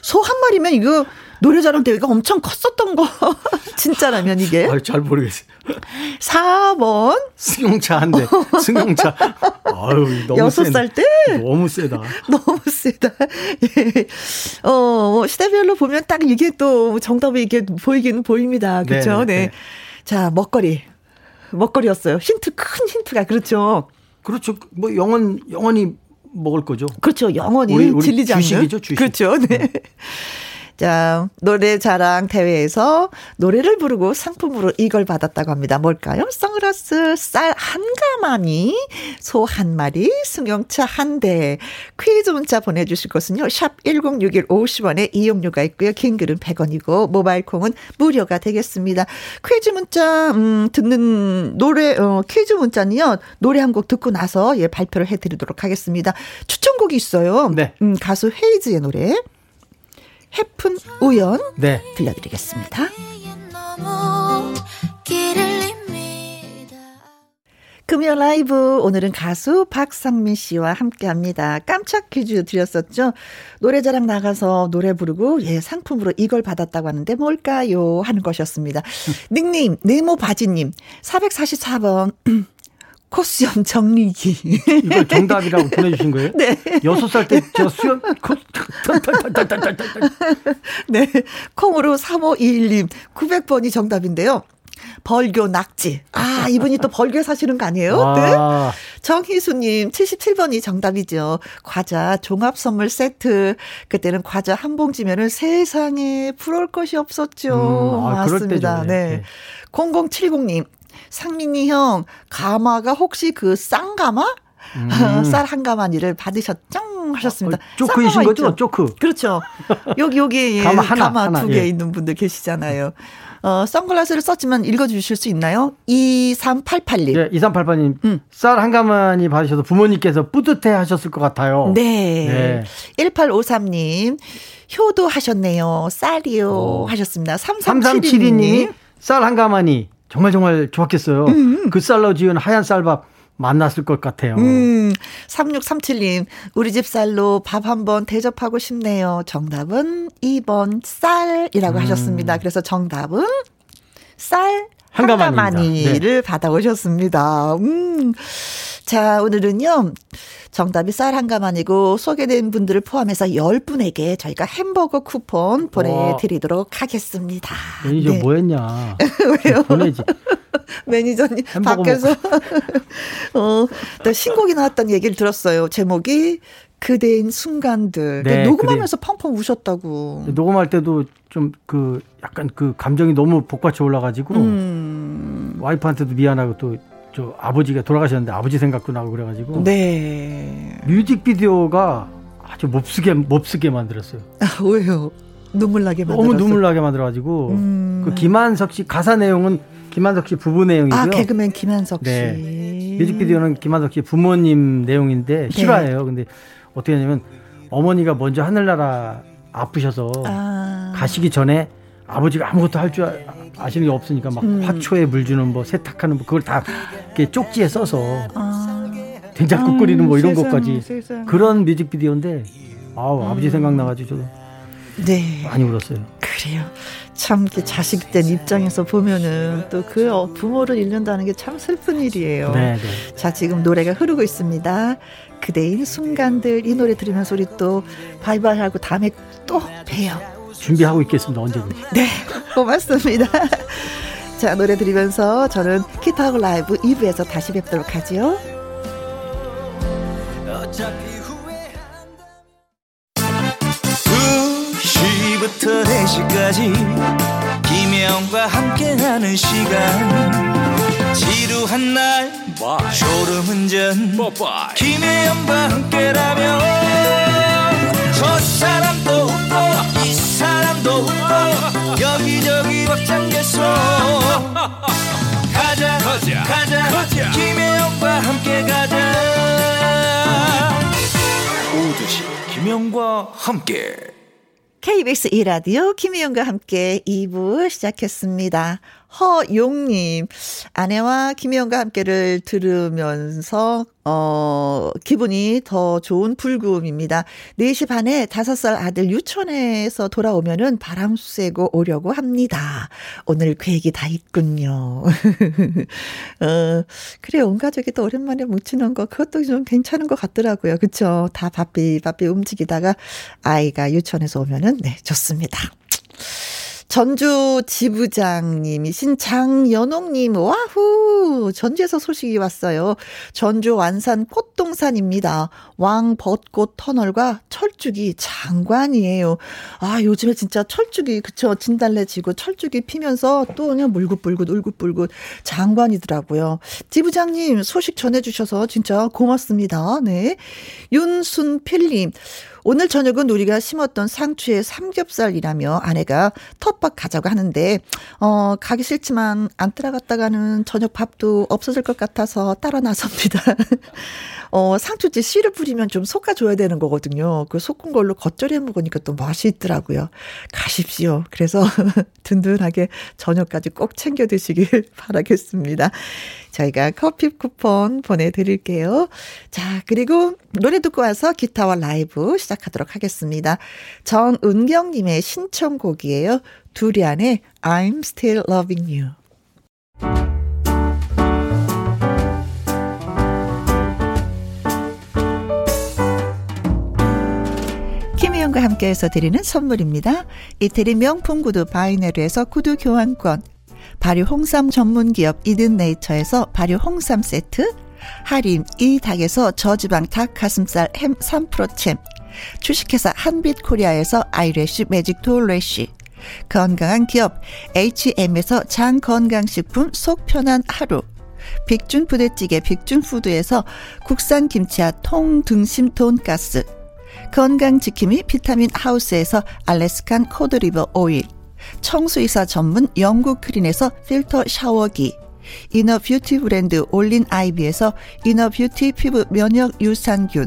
소 한 마리면 이거 노래자랑 대회가 엄청 컸었던 거. 진짜라면 이게. 아, 잘 모르겠어요. 4번. 승용차 한 대. 승용차. 아유, 너무 여섯 살 때? 너무 세다. 너무 세다. 예. 어, 뭐 시대별로 보면 딱 이게 또 정답이 이게 보이긴 보입니다. 그렇죠? 네. 네. 자, 먹거리. 먹거리였어요. 힌트 큰 힌트가 그렇죠. 그렇죠. 뭐 영원 영원히 먹을 거죠. 그렇죠. 영원히 우리, 우리 질리지 않는. 주식이죠, 주식. 그렇죠. 네. 음. 자, 노래 자랑 대회에서 노래를 부르고 상품으로 이걸 받았다고 합니다. 뭘까요? 선글라스 쌀 한 가마니, 소 한 마리, 승용차 한 대. 퀴즈 문자 보내주실 것은요. 샵 1061 50원에 이용료가 있고요. 긴 글은 100원이고 모바일 콩은 무료가 되겠습니다. 퀴즈 문자 음, 듣는 노래 어, 퀴즈 문자는요. 노래 한 곡 듣고 나서 예 발표를 해드리도록 하겠습니다. 추천곡이 있어요. 네. 음, 가수 헤이즈의 노래. 해픈 우연 네. 들려드리겠습니다. 금요 라이브 오늘은 가수 박상민 씨와 함께합니다. 깜짝 퀴즈 드렸었죠. 노래자랑 나가서 노래 부르고 예 상품으로 이걸 받았다고 하는데 뭘까요 하는 것이었습니다. 닉님 네모 바지님 444번 코 수염 정리기. 이걸 정답이라고 보내주신 거예요? 네. 여섯 살때 저 수염, 코, 네. 콩으로 3521님, 900번이 정답인데요. 벌교 낙지. 아, 이분이 또 벌교에 사시는 거 아니에요? 아. 네. 정희수님, 77번이 정답이죠. 과자 종합 선물 세트. 그때는 과자 한 봉지면은 세상에 부러울 것이 없었죠. 음, 아, 맞습니다. 네. 네. 0070님, 상민이 형, 가마가 혹시 그 쌍가마? 음. 쌀한 가마니를 받으셨죠? 하셨습니다. 어, 쪼크이신 거죠? 쪼크. 그렇죠. 여기, 여기 가마, 하나, 가마 두개 예. 있는 분들 계시잖아요. 어, 선글라스를 썼지만 읽어주실 수 있나요? 2388님. 네, 2388님. 음. 쌀 한 가마니 받으셔서 부모님께서 뿌듯해 하셨을 것 같아요. 네. 네. 1853님. 효도 하셨네요. 쌀이요. 오. 하셨습니다. 3372님. 쌀한 가마니. 정말 정말 좋았겠어요. 음. 그 쌀로 지은 하얀 쌀밥 만났을 것 같아요. 음, 3637님, 우리 집 쌀로 밥 한번 대접하고 싶네요. 정답은 2번 쌀이라고 음. 하셨습니다. 그래서 정답은 쌀 한가마니를 네. 받아오셨습니다. 음. 자, 오늘은요. 정답이 쌀 한 가만이고 소개된 분들을 포함해서 10분에게 저희가 햄버거 쿠폰 보내드리도록 하겠습니다. 매니저 네. 뭐 했냐. 왜요? 보내지. 매니저님 밖에서 어, 또 신곡이 나왔다는 얘기를 들었어요. 제목이 그대인 순간들. 네, 녹음하면서 그대. 펑펑 우셨다고. 녹음할 때도 좀 그 약간 그 감정이 너무 복받쳐 올라가지고 음. 와이프한테도 미안하고 또 저 아버지가 돌아가셨는데 아버지 생각도 나고 그래가지고 네 뮤직비디오가 아주 몹쓰게 몹쓰게 만들었어요. 아, 왜요? 눈물 나게 만들었어. 너무 눈물 나게 만들어가지고 음. 그 김한석 씨 가사 내용은 김한석 씨 부부 내용이고요. 아 개그맨 김한석 씨. 네. 뮤직비디오는 김한석 씨 부모님 내용인데 네. 실화예요. 네. 근데 어떻게 하냐면 어머니가 먼저 하늘나라 아프셔서 아. 가시기 전에 아버지가 아무것도 할 줄 아시는 게 없으니까 막 음. 화초에 물 주는 뭐 세탁하는 뭐 그걸 다 이렇게 쪽지에 써서 아. 된장국 끓이는 뭐 이런 세상, 것까지 세상. 그런 뮤직비디오인데 아우 음. 아버지 생각나가지고 저도 네. 많이 울었어요. 그래요. 참 자식된 입장에서 보면은 또 그 부모를 잃는다는 게 참 슬픈 일이에요. 네, 네. 자 지금 노래가 흐르고 있습니다. 그대인 순간들 이 노래 들으면서 우리 또 바이바이 하고 다음에 또 봬요. 준비하고 있겠습니다. 언제든지. 네, 고맙습니다. 자, 노래 들으면서 저는 기타하고 라이브 2부에서 다시 뵙도록 하지요. 2시부터 4시까지 김혜영과 함께하는 시간 지루한 날 졸음운전 김혜영과 함께라면 저 사람도 웃고 이 사람도 웃고 여기저기 벅장개소 가자 가자 가자, 가자. 김혜영과 함께 가자 오두시 김혜영과 함께 KBS 2라디오 김혜영과 함께 2부 시작했습니다. 허용님, 아내와 김혜영과 함께를 들으면서, 어, 기분이 더 좋은 불금입니다. 4시 반에 5살 아들 유치원에서 돌아오면은 바람 쐬고 오려고 합니다. 오늘 계획이 다 있군요. 어, 그래, 온 가족이 또 오랜만에 뭉치는 거, 그것도 좀 괜찮은 것 같더라고요. 그쵸? 다 바삐, 바삐 움직이다가 아이가 유치원에서 오면은, 네, 좋습니다. 전주 지부장님이신 장연옥님, 와후! 전주에서 소식이 왔어요. 전주 완산 꽃동산입니다. 왕벚꽃 터널과 철쭉이 장관이에요. 아, 요즘에 진짜 철쭉이, 그쵸. 진달래 지고 철쭉이 피면서 또 그냥 물긋불긋, 울긋불긋 장관이더라고요. 지부장님, 소식 전해주셔서 진짜 고맙습니다. 네. 윤순필님, 오늘 저녁은 우리가 심었던 상추에 삼겹살이라며 아내가 텃밭 가자고 하는데 어 가기 싫지만 안 따라갔다가는 저녁 밥도 없어질 것 같아서 따라 나섭니다. 어 상추째 씨를 뿌리면 좀 솎아줘야 되는 거거든요. 그 솎은 걸로 겉절이 해 먹으니까 또 맛이 있더라고요. 가십시오. 그래서 든든하게 저녁까지 꼭 챙겨 드시길 바라겠습니다. 저희가 커피 쿠폰 보내드릴게요. 자, 그리고 노래 듣고 와서 기타와 라이브 시작 하도록 하겠습니다. 정은경님의 신청곡이에요. 두리안의 I'm Still Loving You. 김혜영과 함께해서 드리는 선물입니다. 이태리 명품 구두 바이네르에서 구두 교환권 발효 홍삼 전문 기업 이든 네이처에서 발효 홍삼 세트, 하림 이 닭에서 저지방 닭 가슴살 햄 3%챔, 주식회사 한빛 코리아에서 eyelash magic tall lash, 건강한 기업 H&M에서 장 건강식품 속 편한 하루, 빅준 부대찌개 빅준푸드에서 국산 김치와 통등심 돈가스, 건강지킴이 비타민 하우스에서 Alaskan cod liver oil, 청수이사 전문 영국 크린에서 필터 샤워기, inner beauty 브랜드 올린 아이비에서 inner beauty 피부 면역 유산균,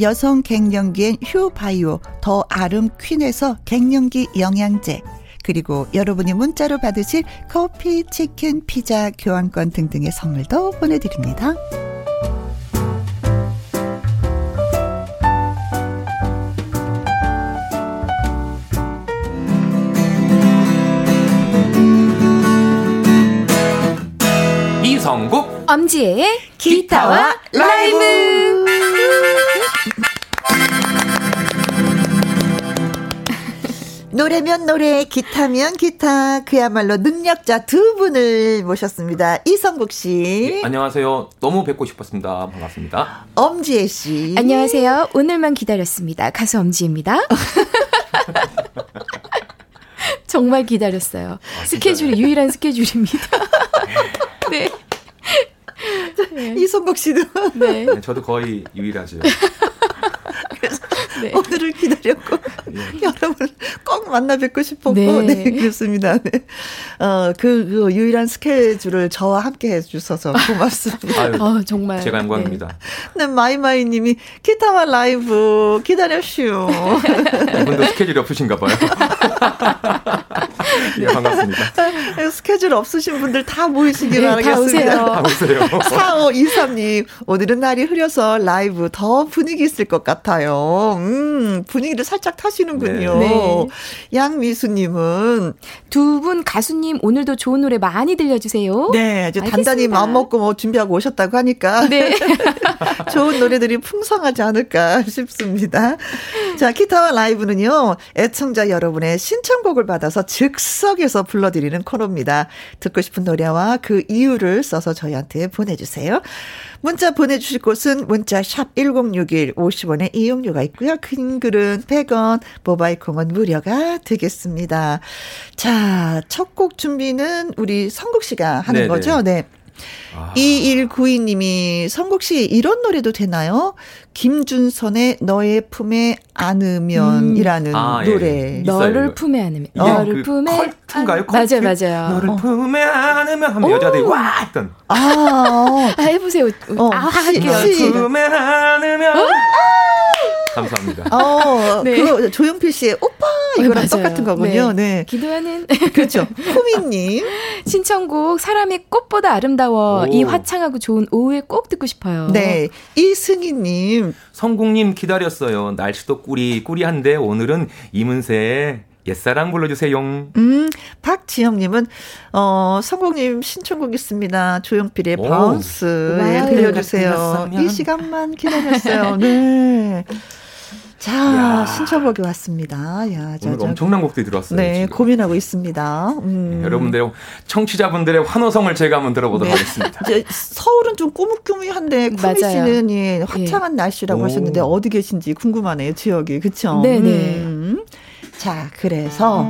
여성 갱년기엔 휴바이오 더 아름 퀸에서 갱년기 영양제. 그리고 여러분이 문자로 받으실 커피, 치킨, 피자, 교환권 등등의 선물도 보내드립니다. 이성국 엄지의 기타와 라이브 노래면 노래, 기타면 기타, 그야말로 능력자 두 분을 모셨습니다. 이성국 씨. 네, 안녕하세요. 너무 뵙고 싶었습니다. 반갑습니다. 엄지혜 씨. 안녕하세요. 오늘만 기다렸습니다. 가수 엄지입니다. 정말 기다렸어요. 아, 스케줄이 유일한 스케줄입니다. 네. 네. 이성국 씨도. 네. 네. 저도 거의 유일하죠. 네. 오늘을 기다렸고 네. 여러분 꼭 만나 뵙고 싶었고 네, 네 그렇습니다. 네. 어, 그, 그 유일한 스케줄을 저와 함께 해주셔서 고맙습니다. 아유, 어, 정말 제가 영광입니다. 네, 네 마이마이님이 기타와 라이브 기다려슈. 이분도 스케줄이 없으신가 봐요. 예, 반갑습니다. 스케줄 없으신 분들 다 모이시기 네, 바라겠습니다. 다 오세요. 다 오세요. 4523님, 오늘은 날이 흐려서 라이브 더 분위기 있을 것 같아요. 음, 분위기를 살짝 타시는군요. 네. 네. 양미수님은 두 분 가수님 오늘도 좋은 노래 많이 들려주세요. 네, 아주 단단히 마음 먹고 뭐 준비하고 오셨다고 하니까. 네. 좋은 노래들이 풍성하지 않을까 싶습니다. 자, 기타와 라이브는요, 애청자 여러분의 신청곡을 받아서 즉 즉석에서 불러드리는 코너입니다. 듣고 싶은 노래와 그 이유를 써서 저희한테 보내주세요. 문자 보내주실 곳은 문자 샵 1061, 50원의 이용료가 있고요. 큰 글은 100원, 모바일 콩은 무료가 되겠습니다. 자, 첫 곡 준비는 우리 성국 씨가 하는 네네. 거죠? 네. 아. 2192님이 성국 씨 이런 노래도 되나요? 김준선의 너의 품에 안으면이라는 음. 아, 예. 노래. 예. 너를 품에 안으면. 너를 그 품에 컬트인가요? 컬트? 맞아요, 맞아요. 너를 어. 품에 안으면 하면 여자들이 와 했던. 아, 어. 아 해보세요. 어. 아 할게요. 너를 품에 안으면. 어? 감사합니다. 어, 네. 그거 조용필 씨의 오빠 이거랑 네, 똑같은 거군요. 네. 네. 기도하는 그렇죠. 호미님 신청곡 사람이 꽃보다 아름다워 오. 이 화창하고 좋은 오후에 꼭 듣고 싶어요. 네. 이승희님 성국님 기다렸어요. 날씨도 꾸리 꾸리한데 오늘은 이문세의 옛사랑 불러주세요. 음, 박지영님은, 어, 성공님 신청곡 있습니다. 조용필의 오. 바운스. 예, 들려주세요. 이 시간만 기다렸어요. 네. 자, 야. 신청곡이 왔습니다. 야, 자, 오늘 자, 엄청난 곡들이 들어왔어요. 네, 지금. 고민하고 있습니다. 음. 네, 여러분들 청취자분들의 환호성을 제가 한번 들어보도록 네. 하겠습니다. 이제 서울은 좀 꾸묵꾸묵한데 쿠미 씨는 예, 화창한 예. 날씨라고 오. 하셨는데 어디 계신지 궁금하네요. 지역이 그렇죠? 네, 네. 음. 자, 그래서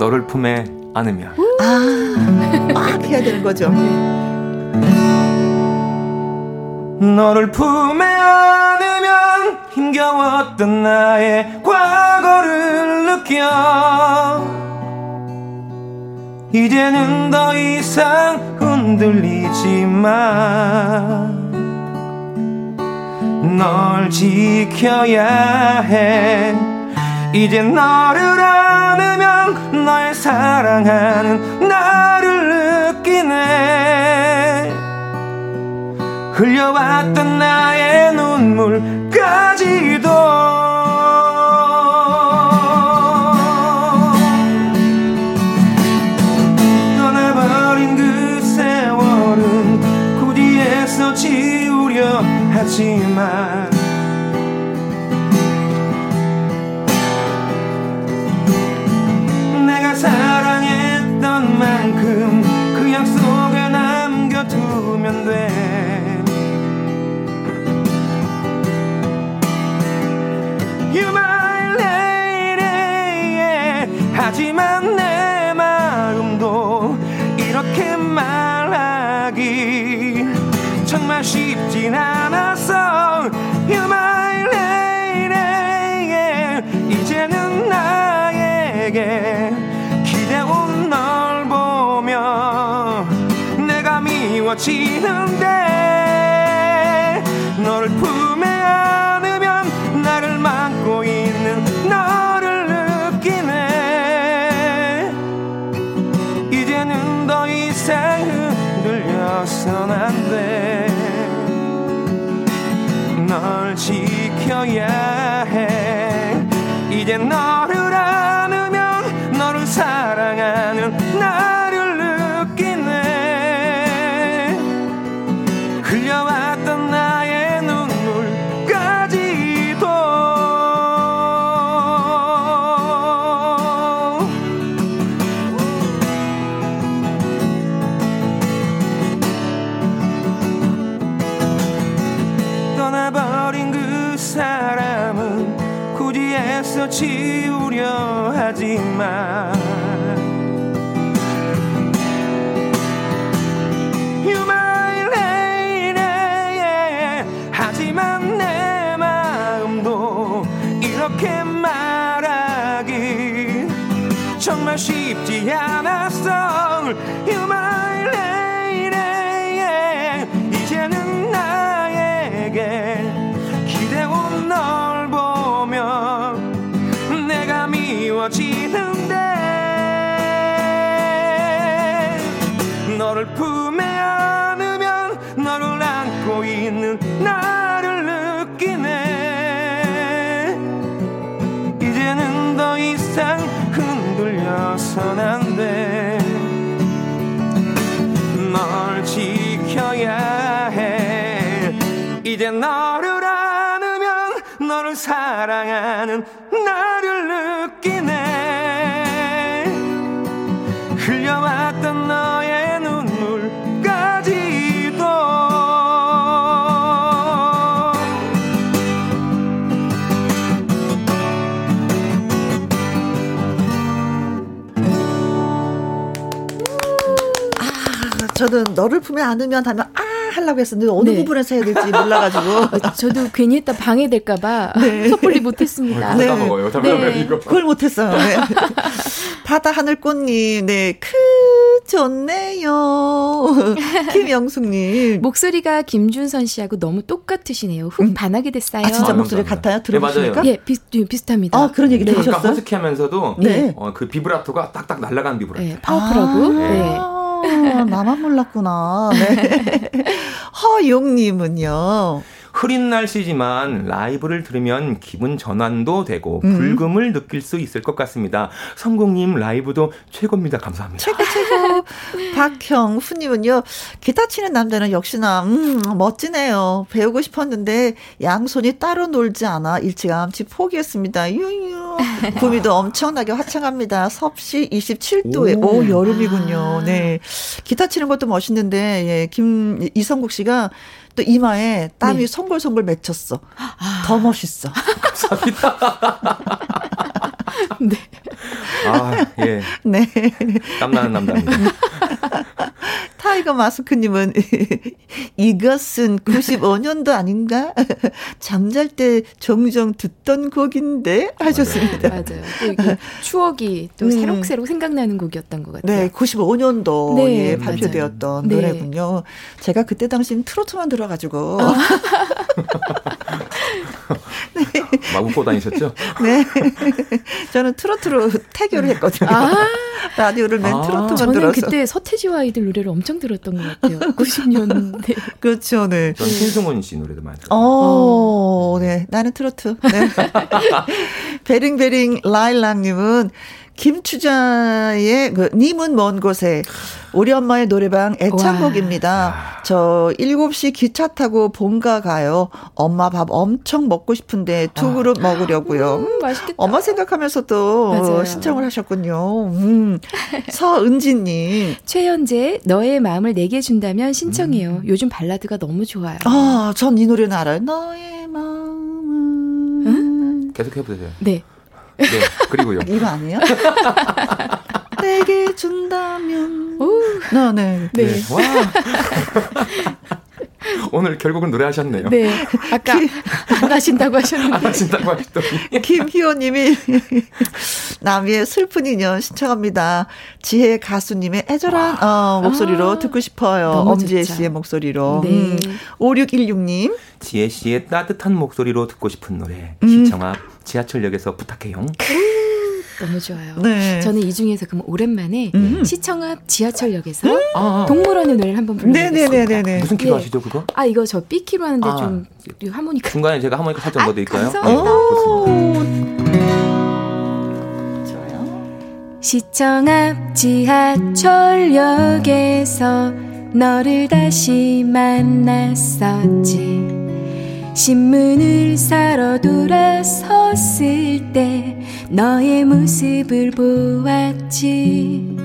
너를 품에 안으면 아, 막 해야 되는 거죠. 너를 품에 안으면 힘겨웠던 나의 과거를 느껴 이제는 더 이상 흔들리지 마. 널 지켜야 해. 이제 너를 안으면 널 사랑하는 나를 느끼네 흘려왔던 나의 눈물까지도 너를 품에 안으면 너를 안고 있는 나를 느끼네. 이제는 더 이상 흔들려선 안돼. 널 지켜야 해. 이제 너 너를 품에 안으면 하면 아 하려고 했었는데 어느 네. 부분에서 해야 될지 몰라가지고. 어, 저도 괜히 했다 방해될까봐 네. 섣불리 못했습니다. 네. 까먹어요. 네. 이거. 그걸 못했어요. 네. 바다 하늘 꽃님, 네, 크 좋네요. 김영숙님 목소리가 김준선 씨하고 너무 똑같으시네요. 훅 음. 반하게 됐어요. 아 진짜 아, 목소리 같아요? 들어보시니까? 네, 예, 비슷 비슷합니다. 아 그런 얘기 네. 들으셨어요? 약간 허스키하면서도 네. 어, 그 비브라토가 딱딱 날아가는 비브라토. 네, 파워풀하고. 아, 네. 아, 나만 몰랐구나. 네. 허용님은요. 흐린 날씨지만 라이브를 들으면 기분 전환도 되고 음. 불금을 느낄 수 있을 것 같습니다. 성공님 라이브도 최고입니다. 감사합니다. 최고 최고. 박형후님은요. 기타 치는 남자는 역시나 음, 멋지네요. 배우고 싶었는데 양손이 따로 놀지 않아 일찌감치 포기했습니다. 유유. 구미도 엄청나게 화창합니다. 섭씨 27도에 오, 오 여름이군요. 네. 기타 치는 것도 멋있는데 예, 김 이성국 씨가 또 이마에 땀이 네. 송골송골 맺혔어. 아. 더 멋있어. 감사합니다. 네. 아, 예. 네. 땀나는 남자입니다. 타이거 마스크님은 이것은 95년도 아닌가? 잠잘 때 종종 듣던 곡인데 하셨습니다. 맞아요. 또 추억이 또 음. 새록새록 생각나는 곡이었던 것 같아요. 네, 95년도에 네, 발표되었던 네. 노래군요. 제가 그때 당시엔 트로트만 들어가지고. 아. 네. 막 웃고 다니셨죠? 네. 저는 트로트로 태교를 했거든요. 아~ 라디오를 맨 아~ 트로트만 저는 들어서. 그때 서태지와 아이들 노래를 엄청 들었던 것 같아요. 90년대. 그렇죠, 네. 전 신승훈 씨 노래도 많이 들었어요. 어, 네. 나는 트로트. 네. 베링베링 라일락님은 김추자의 그 님은 먼 곳에 우리 엄마의 노래방 애창곡입니다. 저 7시 기차 타고 본가 가요. 엄마 밥 엄청 먹고 싶은데 두 아. 그릇 먹으려고요. 음, 맛있겠다. 엄마 생각하면서 또 맞아요. 신청을 하셨군요. 음. 서은지님. 최현재 너의 마음을 내게 준다면 신청해요. 음. 요즘 발라드가 너무 좋아요. 아, 전 이 노래는 알아요. 너의 마음을. 응? 계속 해보세요. 네. 네, 그리고요. 이거 아니에요? 내게 준다면. 오. 네, 네. 네. 네. 와. 오늘 결국은 노래하셨네요. 네. 아까 안 하신다고 하셨는데. 안 하신다고 하셨더니. 김희호님이 남이의 슬픈 인연 신청합니다. 지혜 가수님의 애절한 어, 목소리로 아, 듣고 싶어요. 엄지혜 좋죠. 씨의 목소리로. 네. 음. 5616님. 지혜 씨의 따뜻한 목소리로 듣고 싶은 노래. 음. 시청 앞 지하철역에서 부탁해요. 너무 좋아요. 네. 저는 이 중에서 그럼 오랜만에 음. 시청 앞 지하철역에서 음. 아. 동물원의 노래를 한번 불러보겠습니다. 네네네네. 무슨 키로 네. 하시죠 그거? 아 이거 저 B 키로 하는데 아. 좀 하모니카. 중간에 제가 하모니카 살짝 아, 넣어드릴까요? 감사합니다. 좋아요. 시청 앞 지하철역에서 너를 다시 만났었지. 신문을 사러 돌아섰을 때 너의 모습을 보았지.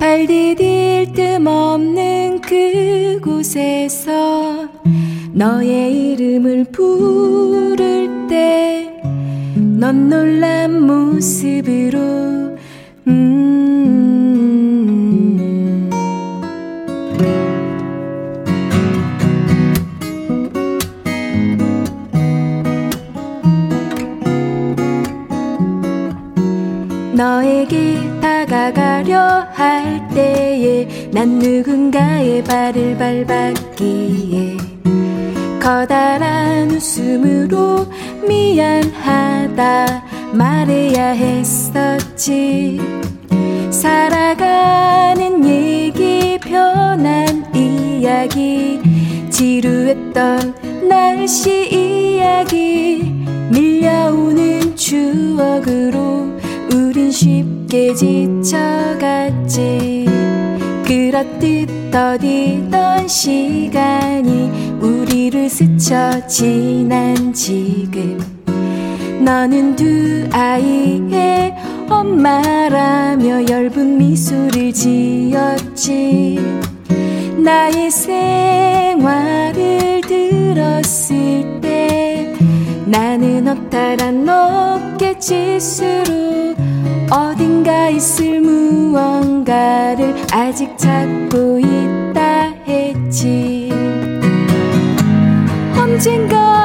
발 디딜 틈 없는 그곳에서 너의 이름을 부를 때 넌 놀란 모습으로 음 너에게 다가가려 할 때에 난 누군가의 발을 밟았기에 커다란 웃음으로 미안하다 말해야 했었지. 살아가는 얘기 편한 이야기 지루했던 날씨 이야기 밀려오는 추억으로 우린 쉽게 지쳐갔지. 그렇듯 더디던 시간이 우리를 스쳐 지난 지금. 너는 두 아이의 엄마라며 엷은 미소를 지었지. 나의 생활을 들었을 때 나는 허탈한 손끝짓으로 어딘가 있을 무언가를 아직 찾고 있다 했지. 언젠가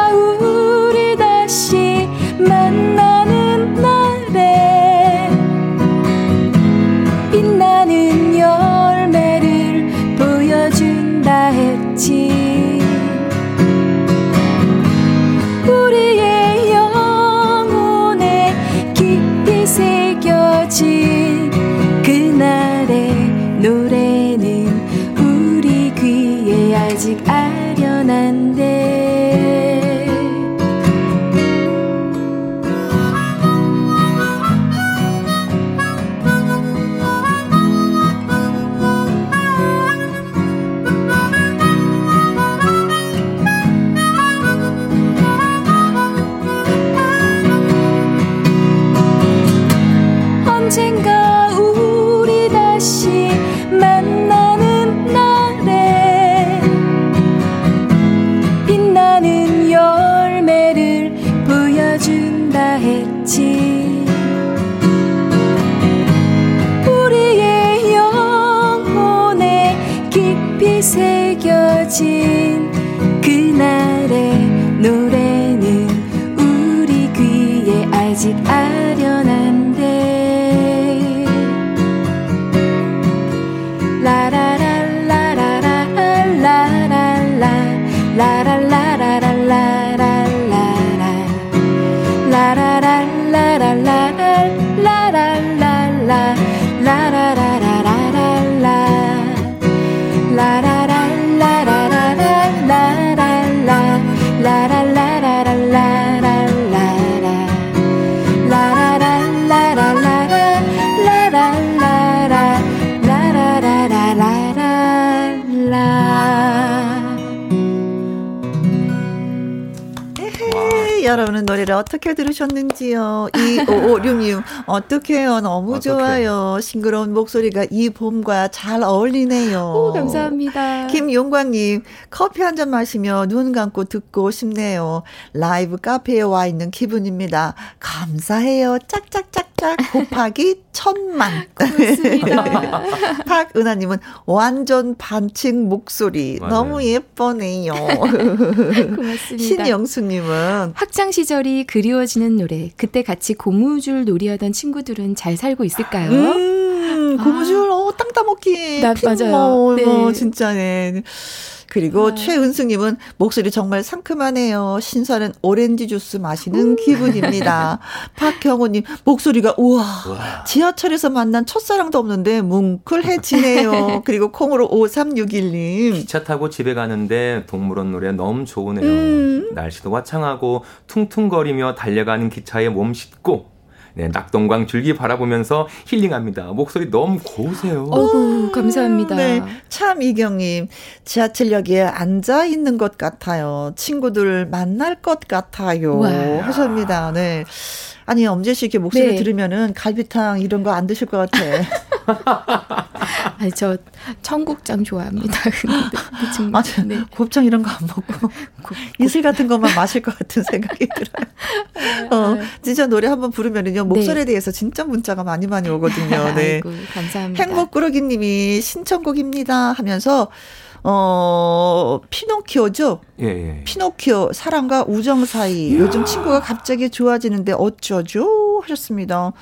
어떻게 들으셨는지요? 2556님, 어떡해요. 너무 어떡해. 좋아요. 싱그러운 목소리가 이 봄과 잘 어울리네요. 오, 감사합니다. 김용광님, 커피 한 잔 마시며 눈 감고 듣고 싶네요. 라이브 카페에 와 있는 기분입니다. 감사해요. 짝짝짝 짝 곱하기 천만. 고맙습니다. 박은하님은 완전 반칙 목소리. 맞아요. 너무 예뻐네요. 고맙습니다. 신영수님은 학창 시절이 그리워지는 노래. 그때 같이 고무줄 놀이하던 친구들은 잘 살고 있을까요? 음, 고무줄, 아. 어, 땅 따먹기. 나, 맞아요. 뭐, 네. 뭐, 진짜, 네. 그리고 네. 최은승님은 목소리 정말 상큼하네요. 신선한 오렌지 주스 마시는 음. 기분입니다. 박경호님 목소리가 우와, 우와 지하철에서 만난 첫사랑도 없는데 뭉클해지네요. 그리고 콩으로 5361님 기차 타고 집에 가는데 동물원 노래 너무 좋으네요. 음. 날씨도 화창하고 퉁퉁거리며 달려가는 기차에 몸 싣고 네, 낙동강 줄기 바라보면서 힐링합니다. 목소리 너무 고우세요. 어구, 감사합니다. 네, 참 이경님 지하철역에 앉아 있는 것 같아요. 친구들 만날 것 같아요. 와. 하셨습니다. 네. 아니 엄재 씨 이렇게 목소리 네. 들으면은 갈비탕 이런 거 안 드실 것 같아. 아니 저 청국장 좋아합니다. 맞아. 네. 곱창 이런 거 안 먹고 이슬 같은 것만 마실 것 같은 생각이 들어요. 어, 진짜 노래 한번 부르면은요 목소리에 네. 대해서 진짜 문자가 많이 많이 오거든요. 네. 아이고, 감사합니다. 행복꾸러기님이 신청곡입니다 하면서 어, 피노키오죠? 예, 예. 피노키오, 사랑과 우정 사이. 이야. 요즘 친구가 갑자기 좋아지는데 어쩌죠? 하셨습니다.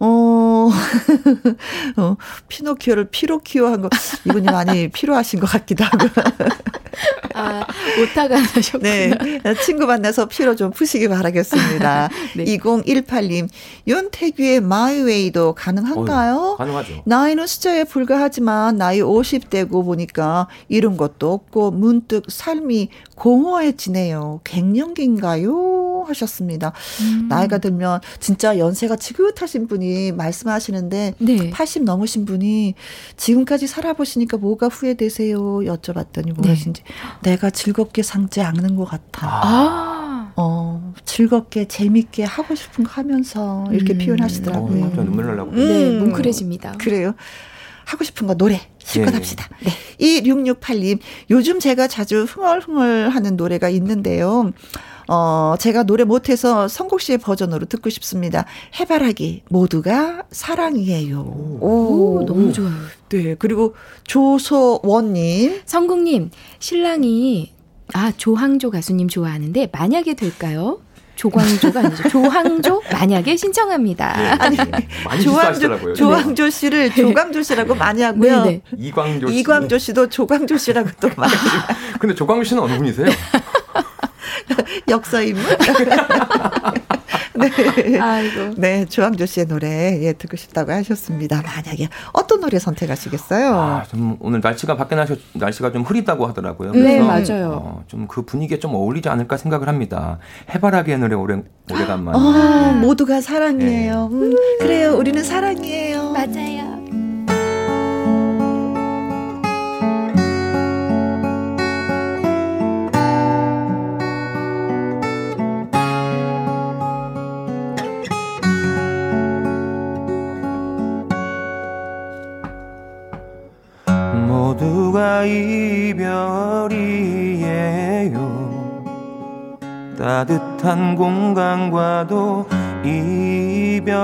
어, 어 피노키오를 피로키오 한 거, 이분이 많이 필요하신 것 같기도 하고. 아, 오타가 나셨구나. 네. 친구 만나서 피로 좀 푸시기 바라겠습니다. 네. 2018님, 윤태규의 마이웨이도 가능한가요? 어휴, 가능하죠. 나이는 숫자에 불과하지만 나이 50대고 보니까 이런 것도 없고 문득 삶이 공허해지네요. 갱년기인가요? 하셨습니다. 음. 나이가 들면 진짜 연세가 지긋하신 분이 말씀하시는데 네. 80 넘으신 분이 지금까지 살아보시니까 뭐가 후회되세요? 여쭤봤더니 무엇인지 네. 내가 즐겁게 상지 않는 것 같아. 아. 어, 즐겁게 재밌게 하고 싶은 거 하면서 이렇게 음. 표현하시더라고요. 어, 눈물 날라고. 음. 네, 뭉클해집니다. 그래요. 하고 싶은 거 노래 실컷 네. 합시다. 네. 2668님, 요즘 제가 자주 흥얼흥얼 하는 노래가 있는데요. 어, 제가 노래 못해서 성국 씨의 버전으로 듣고 싶습니다. 해바라기 모두가 사랑이에요. 오, 오 너무 좋아요. 네. 그리고 조소원님. 성국님, 신랑이 아, 조항조 가수님 좋아하는데 만약에 될까요? 조광조가 아니죠. 조항조 만약에 신청합니다. 네, 아니 많이 조항조 조항조 씨를 네. 조광조 씨라고 많이 하고요. 네, 네. 이광조 씨. 이광조 씨도 조광조 씨라고 또 많이. 근데 조광조 씨는 어느 분이세요? 역사 인물? 네. 아이고. 네, 조항조 씨의 노래 예 듣고 싶다고 하셨습니다. 만약에 어떤 노래 선택하시겠어요? 아, 좀 오늘 날씨가 밖에 나셔 날씨가 좀 흐리다고 하더라고요. 네, 맞아요. 어, 좀그 분위기에 좀 어울리지 않을까 생각을 합니다. 해바라기의 노래 오래 오래간만에. 어, 모두가 사랑이에요. 네. 음, 그래요. 우리는 사랑이에요. 맞아요. 모두가 이별이에요? 따뜻한 공간과도 이별.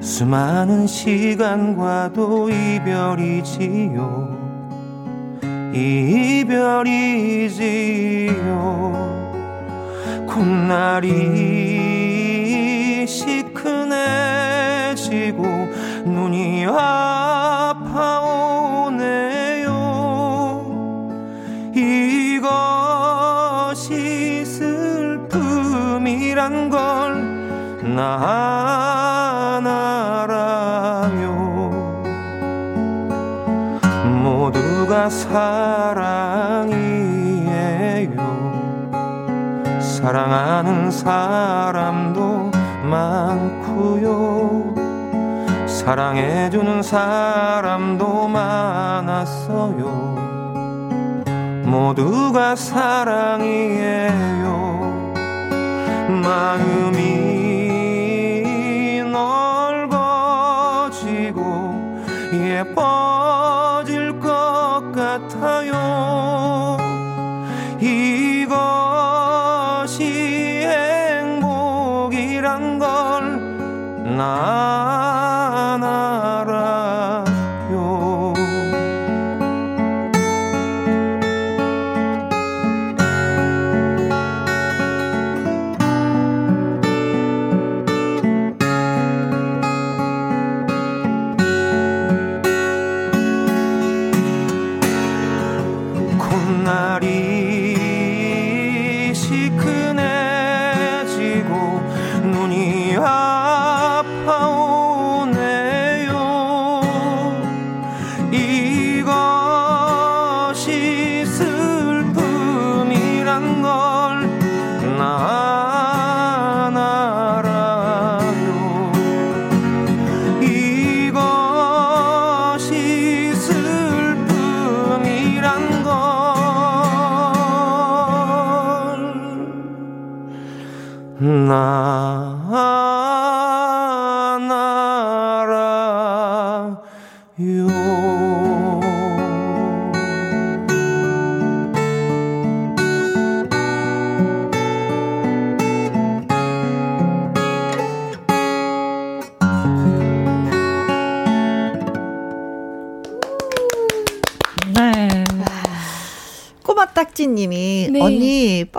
수많은 시간과도 이별이지요. 이별이지요. 콧날이 시큰해지고 눈이 아파오 이것이 슬픔이란 걸 나 알아요 모두가 사랑이에요. 사랑하는 사람도 많고요. 사랑해주는 사람도 많았어요. 모두가 사랑이에요. 마음이 넓어지고 예뻐질 것 같아요. 이것이 행복이란 걸나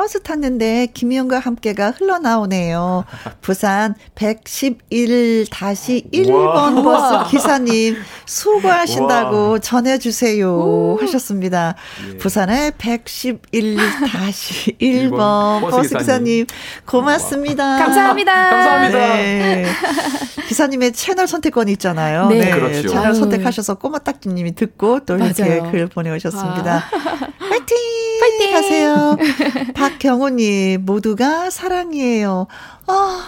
버스 탔는데 김희영과 함께가 흘러나오네요. 부산 111-1번 버스 기사님 수고하신다고 우와. 전해주세요 오. 하셨습니다. 예. 부산의 111-1번 버스 기사님 고맙습니다. 감사합니다. 감사합니다. 네. 기사님의 채널 선택권이 있잖아요. 네. 네. 그렇죠. 채널 선택하셔서 꼬마 딱지님이 듣고 또 이렇게 맞아요. 글 보내오셨습니다. 화이팅! 화이팅! 하세요. 박경호님, 모두가 사랑이에요. 아,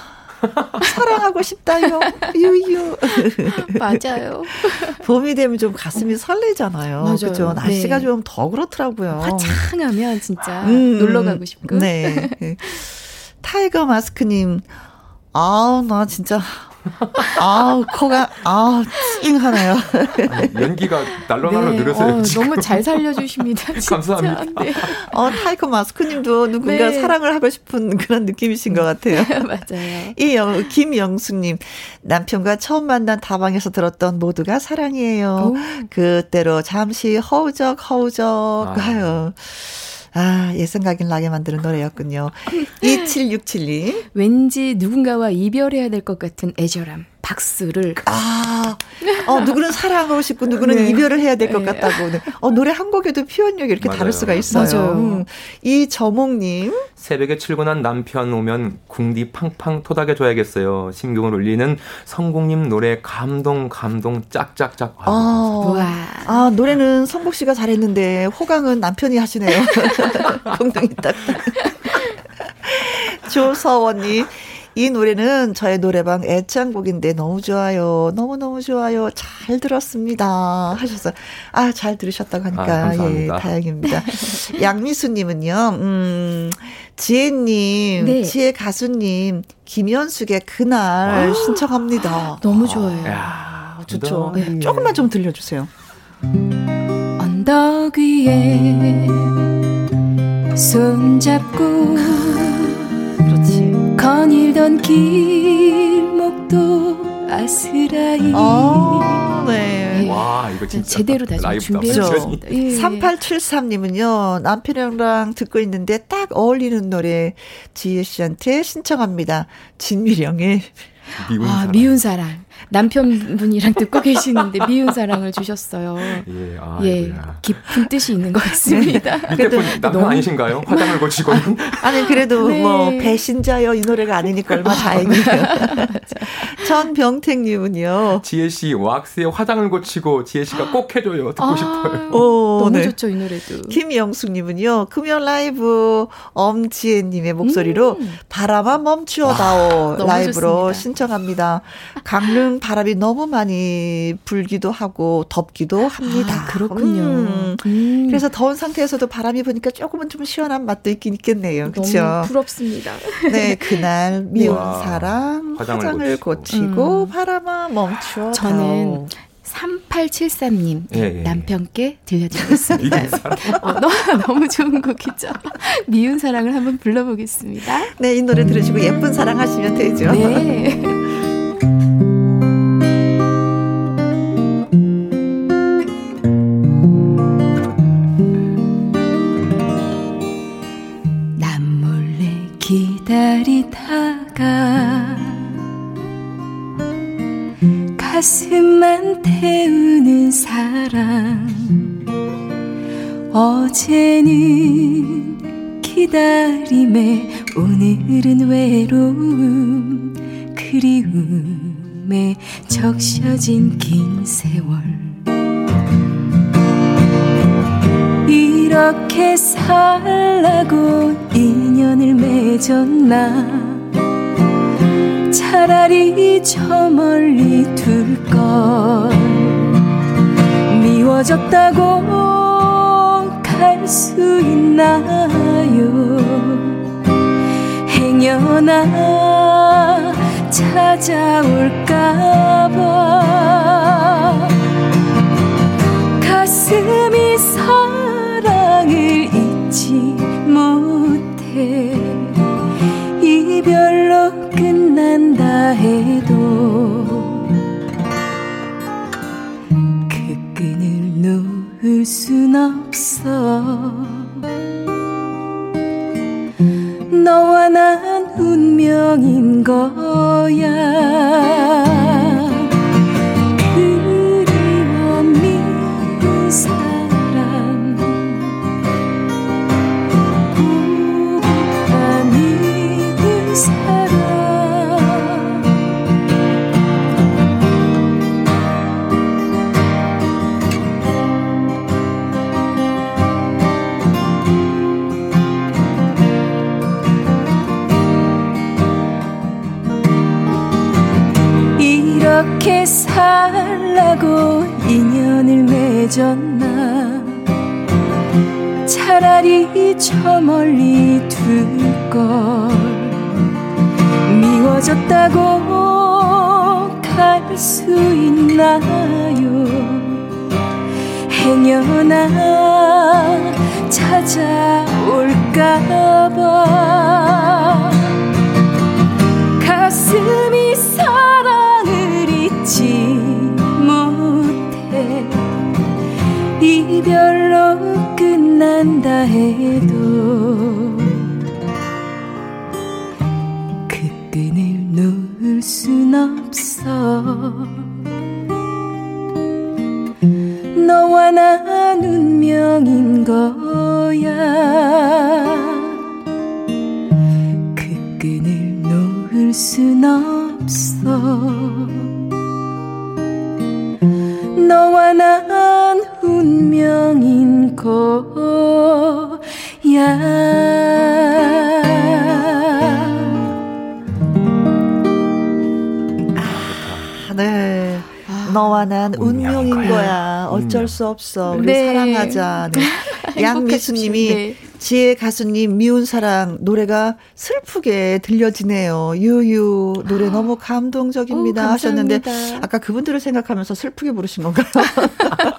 사랑하고 싶다요. 유유. 맞아요. 봄이 되면 좀 가슴이 설레잖아요. 맞아요. 그죠? 날씨가 네. 좀더 그렇더라고요. 화창하면 진짜 음, 놀러 가고 싶고. 네. 타이거 마스크님, 아우, 나 진짜 아 코가 아 찡하네요. 연기가 날로날로 네. 늘으세요. 어, 너무 잘 살려주십니다. 감사합니다. 네. 어 타이커 마스크님도 누군가 네. 사랑을 하고 싶은 그런 느낌이신 것 같아요. 맞아요. 이영 김영숙님 남편과 처음 만난 다방에서 들었던 모두가 사랑이에요. 오. 그때로 잠시 허우적 허우적 하요. 아. 아, 예 생각이 나게 만드는 노래였군요. 27672. 왠지 누군가와 이별해야 될 것 같은 애절함. 박수를. 아, 어, 누구는 사랑하고 싶고, 누구는 네. 이별을 해야 될것 네. 같다고. 네. 어, 노래 한 곡에도 표현력이 이렇게 맞아요. 다를 수가 있어요. 맞아요. 음. 이 저몽님. 새벽에 출근한 남편 오면 궁디 팡팡 토닥여줘야겠어요. 심경을 울리는 성국님 노래 감동, 감동, 짝짝짝. 아, 와. 아, 노래는 성국 씨가 잘했는데, 호강은 남편이 하시네요. 동동이 딱. 조서원님. 이 노래는 저의 노래방 애창곡인데 너무 좋아요. 너무너무 좋아요. 잘 들었습니다. 하셔서, 아, 잘 들으셨다고 하니까, 아, 예, 다행입니다. 양미수 님은요, 음, 지혜 님, 네. 지혜 가수 님, 김현숙의 그날 아, 신청합니다. 너무 좋아요. 야, 좋죠. 네. 조금만 좀 들려 주세요. 언덕 위에 손잡고 거닐던 길목도 아스라이. 어, 네. 와, 이거 진짜 제대로 다시 준비했습니다. 예. 3873님은요, 남편이랑 듣고 있는데 딱 어울리는 노래 지혜 씨한테 신청합니다. 진미령의 미운 아, 사랑. 미운 사랑. 남편분이랑 듣고 계시는데 미운 사랑을 주셨어요. 예, 아, 예 깊은 뜻이 있는 것 같습니다. 밑에 분 남편 너무... 아니신가요? 화장을 고치고 아니 그래도 네. 뭐 배신자요 이 노래가 아니니까 얼마 다행이에요. 전병택님은요. 지혜 씨 왁스에 화장을 고치고 지혜 씨가 꼭 해줘요. 듣고 아, 싶어요. 오, 너무 네. 좋죠 이 노래도. 김영숙님은요. 금연 라이브 엄지혜님의 목소리로 음. 바람아 멈추어다오 라이브로 신청합니다. 강릉 바람이 너무 많이 불기도 하고 덥기도 합니다. 아, 그렇군요. 음. 음. 그래서 더운 상태에서도 바람이 부니까 조금은 좀 시원한 맛도 있긴 있겠네요. 그렇죠? 부럽습니다. 네, 그날 미운 와, 사랑 화장을, 화장을 고치고, 고치고 음. 바람아 멈추어. 저는 3873님 예, 예. 남편께 들려드리겠습니다. 어, 너무, 너무 좋은 곡이죠. 미운 사랑을 한번 불러보겠습니다. 네, 이 노래 들으시고 예쁜 사랑 하시면 되죠. 네. 기다리다가 가슴만 태우는 사랑 어제는 기다림에 오늘은 외로움. 그리움에 적셔진 긴 세월 이렇게 살라고 인연을 맺었나? 차라리 저 멀리 둘 걸. 미워졌다고 갈 수 있나요? 행여나 찾아올까봐. 가슴이 순 없어. 너와 난 운명인 거야 어떻게 살라고 인연을 맺었나? 차라리 저 멀리 둘 걸. 미워졌다고 갈 수 있나요? 행여나 찾아올까봐 없어 너와 난 운명인 거야. 그 끈을 놓을 순 없어. 너와 난 운명인 거야 너와 난 운명인 거야. 거야. 어쩔 수 없어. 우리 네. 사랑하자. 네. 양미수님이 네. 지혜 가수님 미운 사랑 노래가 슬프게 들려지네요. 유유 노래 너무 감동적입니다 오, 하셨는데 아까 그분들을 생각하면서 슬프게 부르신 건가요?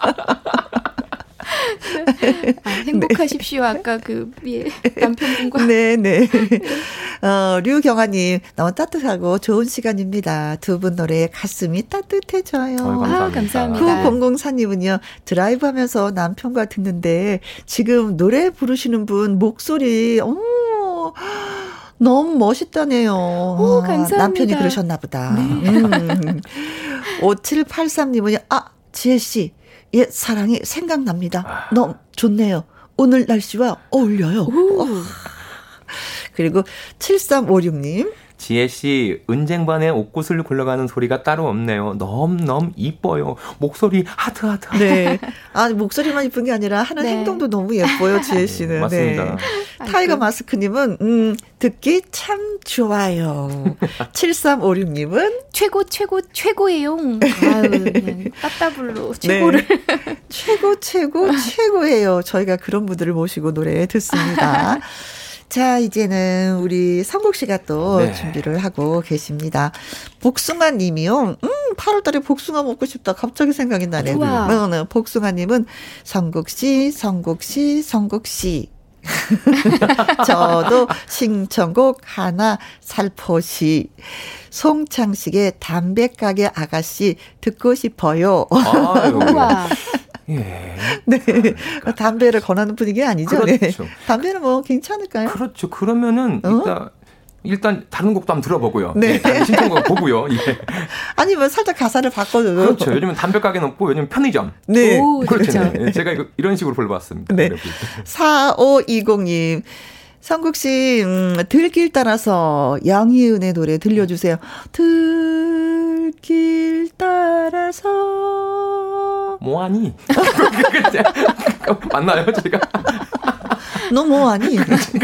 아, 행복하십시오. 네. 아까 그 예, 남편분과. 네, 네. 어, 류경아님, 너무 따뜻하고 좋은 시간입니다. 두 분 노래 가슴이 따뜻해져요. 어, 아, 감사합니다. 9004님은요, 드라이브 하면서 남편과 듣는데, 지금 노래 부르시는 분 목소리, 어 너무 멋있다네요. 오, 감사합니다. 남편이 그러셨나 보다. 네. 음. 5783님은요, 아, 지혜씨, 옛 사랑이 생각납니다. 아. 너무 좋네요. 오늘 날씨와 어울려요. 그리고 7356님. 지혜 씨, 은쟁반에 옷구슬 굴러가는 소리가 따로 없네요. 너무너무 이뻐요. 목소리 하트 하트. 네. 아, 목소리만 이쁜 게 아니라 하는 네. 행동도 너무 예뻐요, 지혜 네, 씨는. 네, 맞습니다. 네. 타이거 마스크님은, 음, 듣기 참 좋아요. 7356님은 최고, 최고, 최고예요. 아유, 그냥 따따블로 최고를. 네. 최고, 최고, 최고예요. 저희가 그런 분들을 모시고 노래 듣습니다. 자, 이제는 우리 성국 씨가 또 네. 준비를 하고 계십니다. 복숭아 님이요. 음, 8월 달에 복숭아 먹고 싶다. 갑자기 생각이 나네요. 네, 네. 복숭아 님은 성국 씨, 성국 씨, 성국 씨. 저도 신청곡 하나 살포시. 송창식의 담배가게 아가씨 듣고 싶어요. 아유, 예. 네. 그러니까. 담배를 권하는 분위기 아니죠. 네. 그렇죠. 네. 담배는 뭐 괜찮을까요? 그렇죠. 그러면은 어? 일단 일단 다른 곡도 한번 들어보고요. 네. 네 신청곡 보고요. 예. 아니면 뭐 살짝 가사를 바꿔줘도. 그렇죠. 요즘은 담배 가게는 없고 요즘 편의점. 네. 오, 그렇죠. 그렇죠. 네. 제가 이거 이런 식으로 불러봤습니다. 네. 4520님. 성국 씨, 음, 들길 따라서 양희은의 노래 들려주세요. 들길 따라서. 뭐하니? 맞나요, 제가? 너 뭐하니?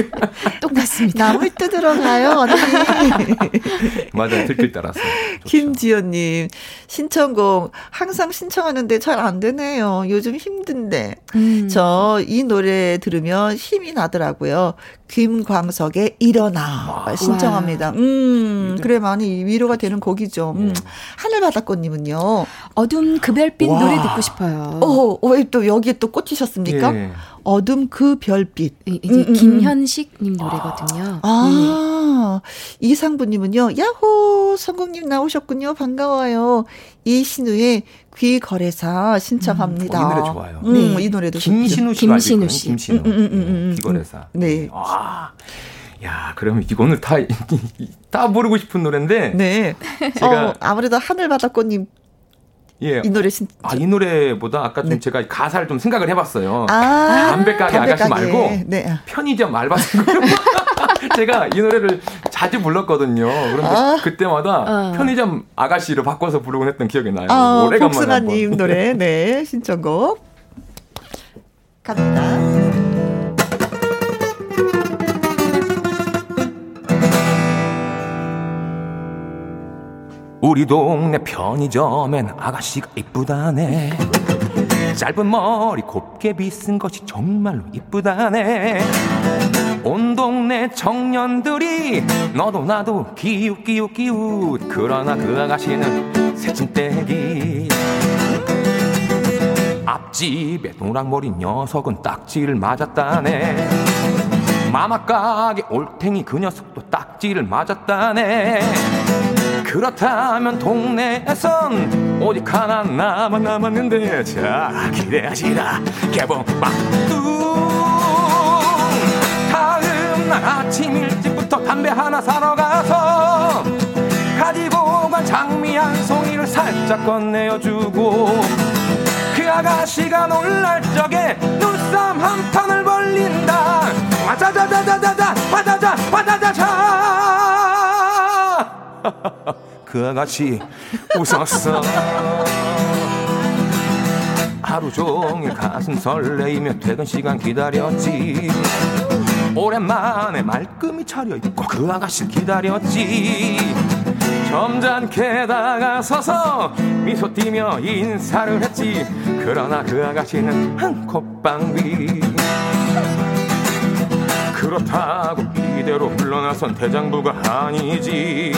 똑같습니다. 나물 뜯으러 가요, 언니. 맞아요, 들길 따라서. 김지연님, 신청곡 항상 신청하는데 잘 안 되네요. 요즘 힘든데. 음. 저이 노래 들으면 힘이 나더라고요. 김광석의 일어나 와. 신청합니다. 음, 그래 많이 위로가 되는 곡이죠. 음. 네. 하늘바다꽃님은요. 어둠 그 별빛 와. 노래 듣고 싶어요. 어, 왜또 여기에 또 꽂히셨습니까? 네. 어둠 그 별빛. 이제 음, 음, 음. 김현식님 노래거든요. 아, 네. 이상부님은요. 야호, 성공님 나오셨군요. 반가워요. 이신우의 귀거래사 신청합니다. 음, 이 노래 좋아요. 음, 네. 이 노래도 김신우 씨 김신우 씨. 김신우. 음, 음, 음, 귀거래사. 네. 와. 야, 그럼 이거 오늘 다, 다 부르고 싶은 노래인데. 네. 제가. 어, 아무래도 하늘바다꽃님 예. 이 노래 신 아, 이 노래보다 아까 좀 네. 제가 가사를 좀 생각을 해봤어요. 아, 담배 가게 아가씨 말고 네. 편의점 알바생 제가 이 노래를 자주 불렀거든요. 그런데 아, 그때마다 어. 편의점 아가씨로 바꿔서 부르곤 했던 기억이 나요. 아, 오래간만에 복숭아님 노래, 네 신청곡 갑니다. 우리 동네 편의점엔 아가씨가 이쁘다네. 짧은 머리 곱게 빗은 것이 정말로 이쁘다네. 온 동네 청년들이 너도 나도 기웃 기웃 기웃. 그러나 그 아가씨는 새침대기. 앞집에 노랑머리 녀석은 딱지를 맞았다네. 마마 가게 올탱이 그 녀석도 딱지를 맞았다네 그렇다면 동네에선 오직 하나 남아 남았는데 자 기대하시라 개봉 막두 다음 날 아침 일찍부터 담배 하나 사러 가서 가지고 간 장미 한 송이를 살짝 건네어주고 그 아가씨가 놀랄 적에 눈쌈 한 판을 벌린다 와자자자자자자 와자자 와자자자 그 아가씨 웃었어. 하루 종일 가슴 설레이며 퇴근 시간 기다렸지. 오랜만에 말끔히 차려입고 그 아가씨 기다렸지. 점잖게 다가서서 미소 띠며 인사를 했지. 그러나 그 아가씨는 한 콧방 위 그렇다고 이대로 물러나선 대장부가 아니지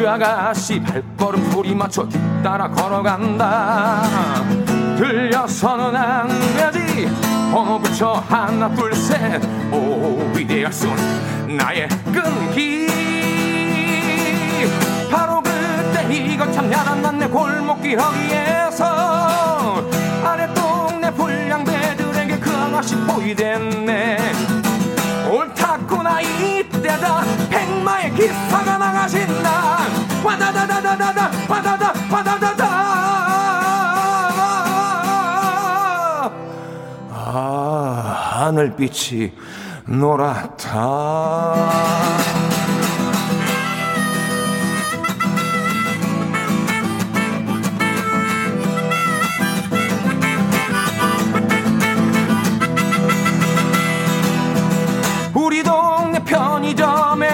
그 아가씨 발걸음 소리 맞춰 뒤따라 걸어간다. 들려서는 안 되지. 번호 붙여 하나 둘 셋 오 위대할 순 나의 끈기. 바로 그때 이거 참 야단났네 골목길 허기에서 아래 동네 불량배들에게 그 아가씨 보이댔네 옳다구나 이때다. 백마의 기사가 나가신다 와다다다다다다. 와다다 와다다다. 아 하늘빛이 노랗다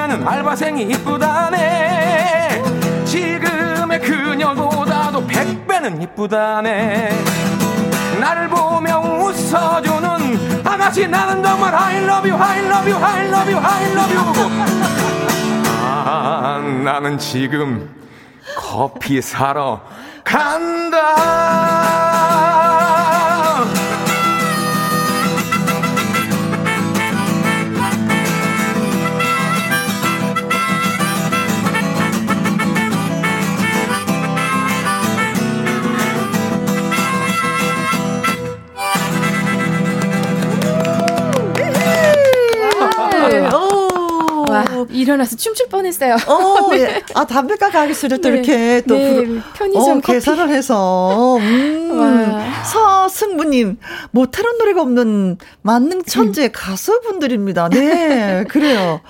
편의점에는 알바생이 이쁘다네. 지금의 그녀보다도 백배는 이쁘다네. 나를 보며 웃어주는 아가씨 나는 정말 I love you I love you I love you I love you. 아 나는 지금 커피 사러 간다 일어나서 춤출 뻔했어요. 어, 네. 예. 아 담배가 가게수를 또 네. 이렇게 또 네. 부, 편의점 어, 계산을 해서 음, 서승부님 못하는 노래가 없는 만능 천재 음. 가수분들입니다. 네, 그래요.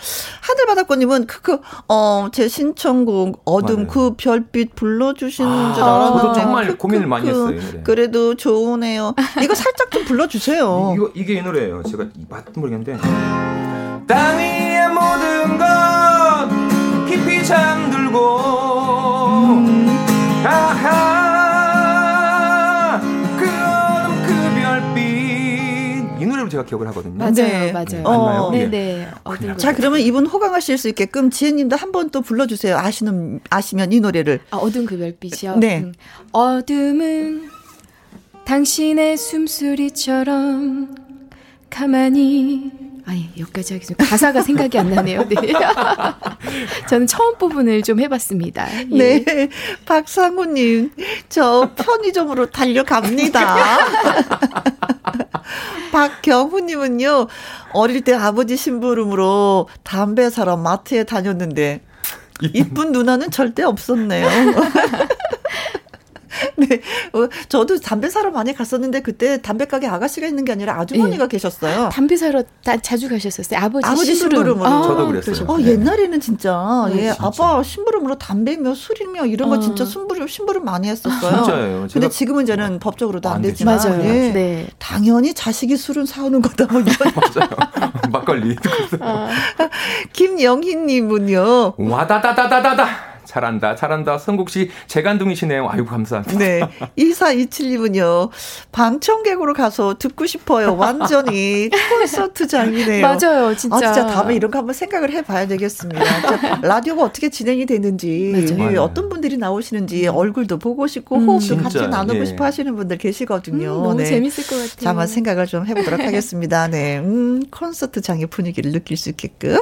하늘바닷꽃님은 크크 어제 신청곡 어둠 맞아요. 그 별빛 불러주시는 아, 줄 알았는데 저도 정말 크크, 고민을 많이 했어요. 네. 그래도 좋으네요. 이거 살짝 좀 불러주세요. 이거 이게 이 노래예요. 제가 맞든 모르겠는데. 땅 위의 모든 것 깊이 잠들고 음. 아하 그 어둠 그 별빛 이 노래로 제가 기억을 하거든요. 맞아요, 네. 맞아요. 어, 네네. 네. 자 그러면 이분 호강하실 수 있게끔 지혜님도 한 번 또 불러주세요. 아시는 아시면 이 노래를. 아, 어둠 그 별빛이요. 네. 음. 어둠은 당신의 숨소리처럼 가만히 아니 여기까지 하기 전 가사가 생각이 안 나네요. 네. 저는 처음 부분을 좀 해봤습니다. 예. 네, 박상우님 저 편의점으로 달려갑니다. 박경훈님은요 어릴 때 아버지 심부름으로 담배 사러 마트에 다녔는데 이쁜 누나는 절대 없었네요. 네. 어, 저도 담배 사러 많이 갔었는데 그때 담배 가게 아가씨가 있는 게 아니라 아주머니가 네. 계셨어요. 담배 사러 다, 자주 가셨었어요. 아버지, 아버지 심부름으로. 아, 저도 그랬어요. 어, 네. 옛날에는 진짜 네, 예, 진짜. 아빠 심부름으로 담배며 술이며 이런 거 어. 진짜 심부름 심부름 많이 했었어요. 진짜예요. 근데 지금은 이제는 법적으로도 안, 안 되지만 맞아요. 예, 네. 당연히 자식이 술은 사오는 거다 뭐 이런. 맞아요. 막걸리. 아. 김영희 님은요. 와다다다다다다. 잘한다, 잘한다. 성국 씨 재간둥이시네요. 아이고, 감사합니다. 네. 2427님은요, 방청객으로 가서 듣고 싶어요. 완전히 콘서트장이네요. 맞아요, 진짜. 아, 진짜 다음에 이런 거 한번 생각을 해봐야 되겠습니다. 라디오가 어떻게 진행이 되는지, 맞아요. 어떤 분들이 나오시는지 얼굴도 보고 싶고, 음, 호흡도 진짜, 같이 나누고 예. 싶어 하시는 분들 계시거든요. 음, 너무 네. 재밌을 것 같아요. 자, 한번 생각을 좀 해보도록 하겠습니다. 네. 음, 콘서트장의 분위기를 느낄 수 있게끔.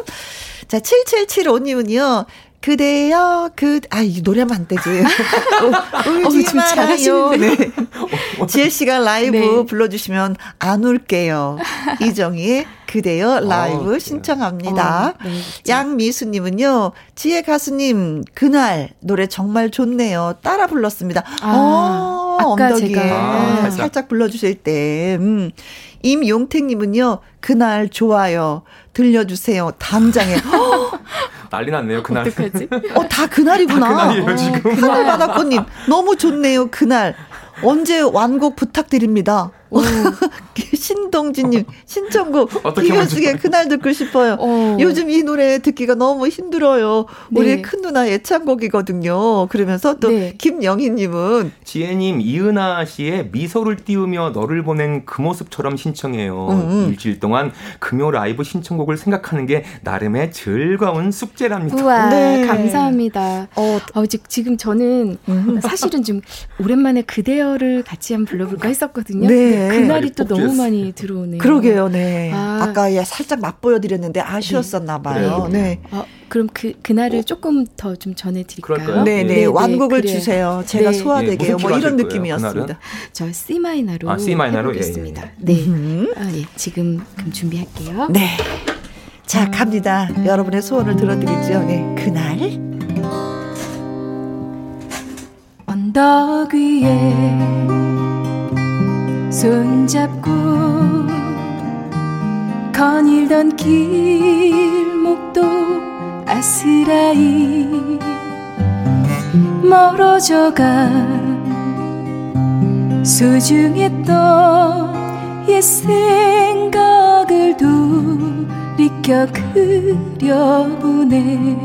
자, 7775님은요, 그대여 그아이 노래하면 안 되지. 어, 울지 어, 말아요. 네. 지혜 씨가 라이브 네. 불러주시면 안 울게요. 이정희의 그대여 라이브 어, 신청합니다. 어, 네, 양미수님은요. 지혜 가수님 그날 노래 정말 좋네요. 따라 불렀습니다. 아, 어, 엉덩이에 아, 살짝 불러주실 때. 음. 임용택님은요, 그날 좋아요. 들려주세요. 담장에. 난리 났네요, 그날. 어떡하지? 어, 다 그날이구나. 다 그날이에요, 지금. 어, 그날 바다꽃님. 너무 좋네요, 그날. 언제 완곡 부탁드립니다. 신동진님 신청곡 이효숙의 그날 듣고 싶어요. 어. 요즘 이 노래 듣기가 너무 힘들어요. 네. 우리 큰 누나 애창곡이거든요. 그러면서 또 네. 김영희님은 지혜님 이은아 씨의 미소를 띄우며 너를 보낸 그 모습처럼 신청해요. 음, 음. 일주일 동안 금요 라이브 신청곡을 생각하는 게 나름의 즐거운 숙제랍니다. 우와 네. 감사합니다. 어, 어 지금 저는 음. 사실은 좀 오랜만에 그대여를 같이 한번 불러볼까 했었거든요. 네. 네. 그날이 또 너무 많이 들어오네요. 그러게요, 네. 아. 까 예, 살짝 맛보여드렸는데 아쉬웠었나 봐요. 네. 네. 어, 그럼 그, 그날을 어? 조금 더 좀 전해드릴까요? 네, 네, 네, 완곡을 그 주세요. 제가 네. 소화되게 뭐 이런 느낌이었습니다. 저 C 마이너로 아, C 마이너로 해보겠습니다. 예, 예. 네, 음. 아, 예. 지금 그럼 준비할게요. 네, 자 갑니다. 여러분의 소원을 들어드리죠. 네, 그날 언덕 위에 손잡고 거닐던 길목도 아스라이 멀어져가 소중했던 옛 생각을 돌이켜 그려보네.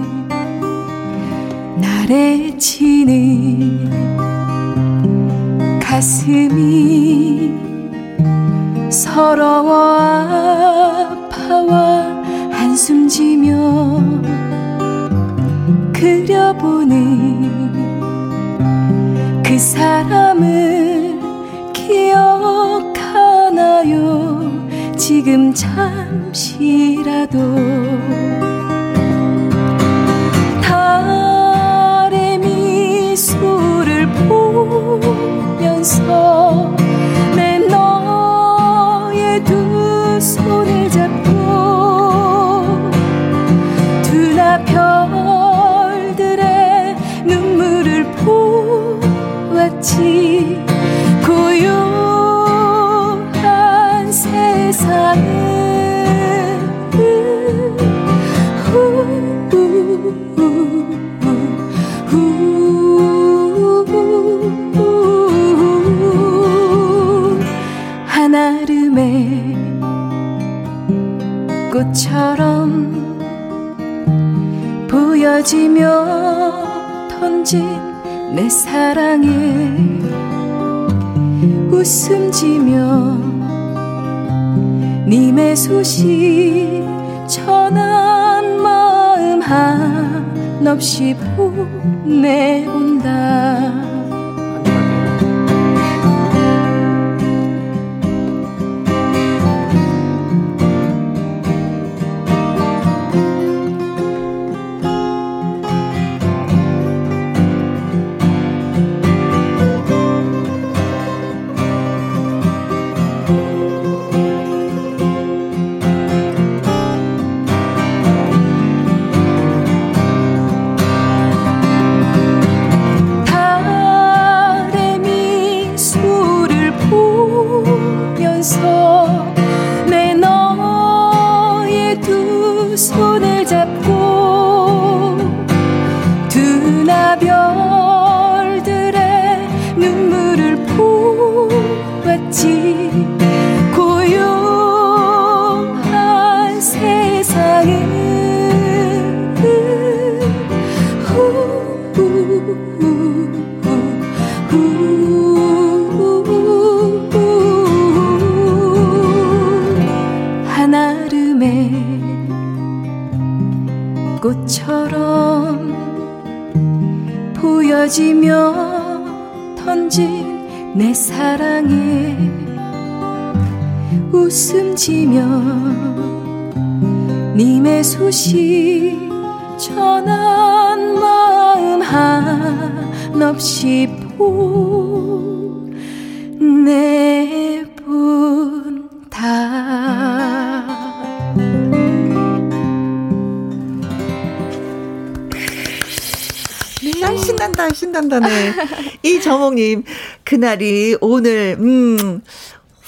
날에 치는 가슴이 서러워 아파와 한숨 지며 그려보는 그 사람을 기억하나요? 지금 잠시라도 달의 미소를 보면서 보여지며 던진 내 사랑에 웃음 지며 님의 소식 전한 마음 한없이 보내온다 지며 님의 소식 전한 마음 한없이 보내본다 네. 신난다, 신난다네. 이저몽님, 그날이 오늘, 음,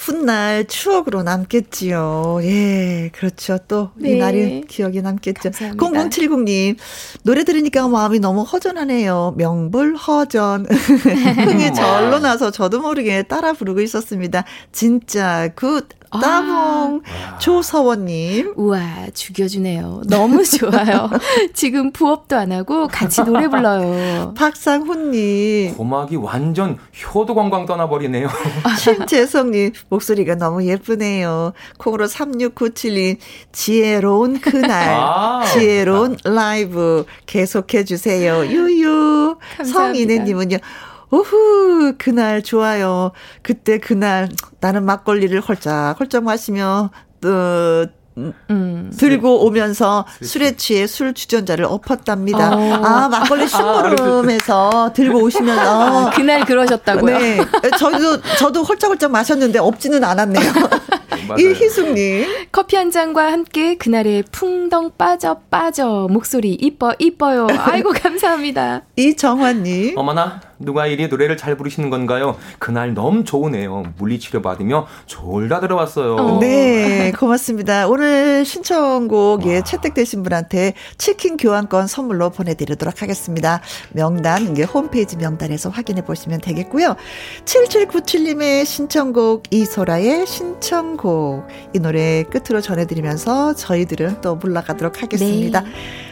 훗날 추억으로 남겠지요. 예, 그렇죠. 또 이 네. 날이 기억에 남겠죠. 감사합니다. 0070님, 노래 들으니까 마음이 너무 허전하네요. 명불허전. 흥이 절로 나서 저도 모르게 따라 부르고 있었습니다. 진짜 good. 따봉 아. 조서원님. 우와 죽여주네요. 너무 좋아요. 지금 부업도 안 하고 같이 노래 불러요. 박상훈님. 고막이 완전 효도 관광 떠나버리네요. 신재성님 목소리가 너무 예쁘네요. 콩으로 3697님 지혜로운 그날 아. 지혜로운 라이브 계속해 주세요. 유유. 성인혜님은요. 오후, 그날 좋아요. 그때 그날 나는 막걸리를 헐짝헐짝 마시며, 어, 음. 들고 오면서 술에 취해 술 주전자를 엎었답니다. 어. 아, 막걸리 심부름에서 아, 들고 오시면서. 아, 그날 그러셨다고요? 네. 저도, 저도 홀짝홀짝 마셨는데 없지는 않았네요. 이희숙님. 커피 한 잔과 함께 그날의 풍덩 빠져 빠져 목소리 이뻐 이뻐요. 아이고 감사합니다. 이정환님. 어머나 누가 이리 노래를 잘 부르시는 건가요? 그날 너무 좋으네요. 물리치료 받으며 졸다 들어왔어요. 어. 네 고맙습니다. 오늘 신청곡 예 채택되신 분한테 치킨 교환권 선물로 보내드리도록 하겠습니다. 명단 이게 홈페이지 명단에서 확인해 보시면 되겠고요. 7797님의 신청곡 이소라의 신청곡 이 노래 끝으로 전해드리면서 저희들은 또 물러가도록 하겠습니다. 네.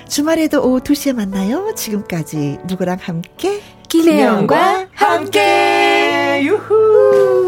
주말에도 오후 2시에 만나요. 지금까지 누구랑 함께? 김혜영과 함께. 유후.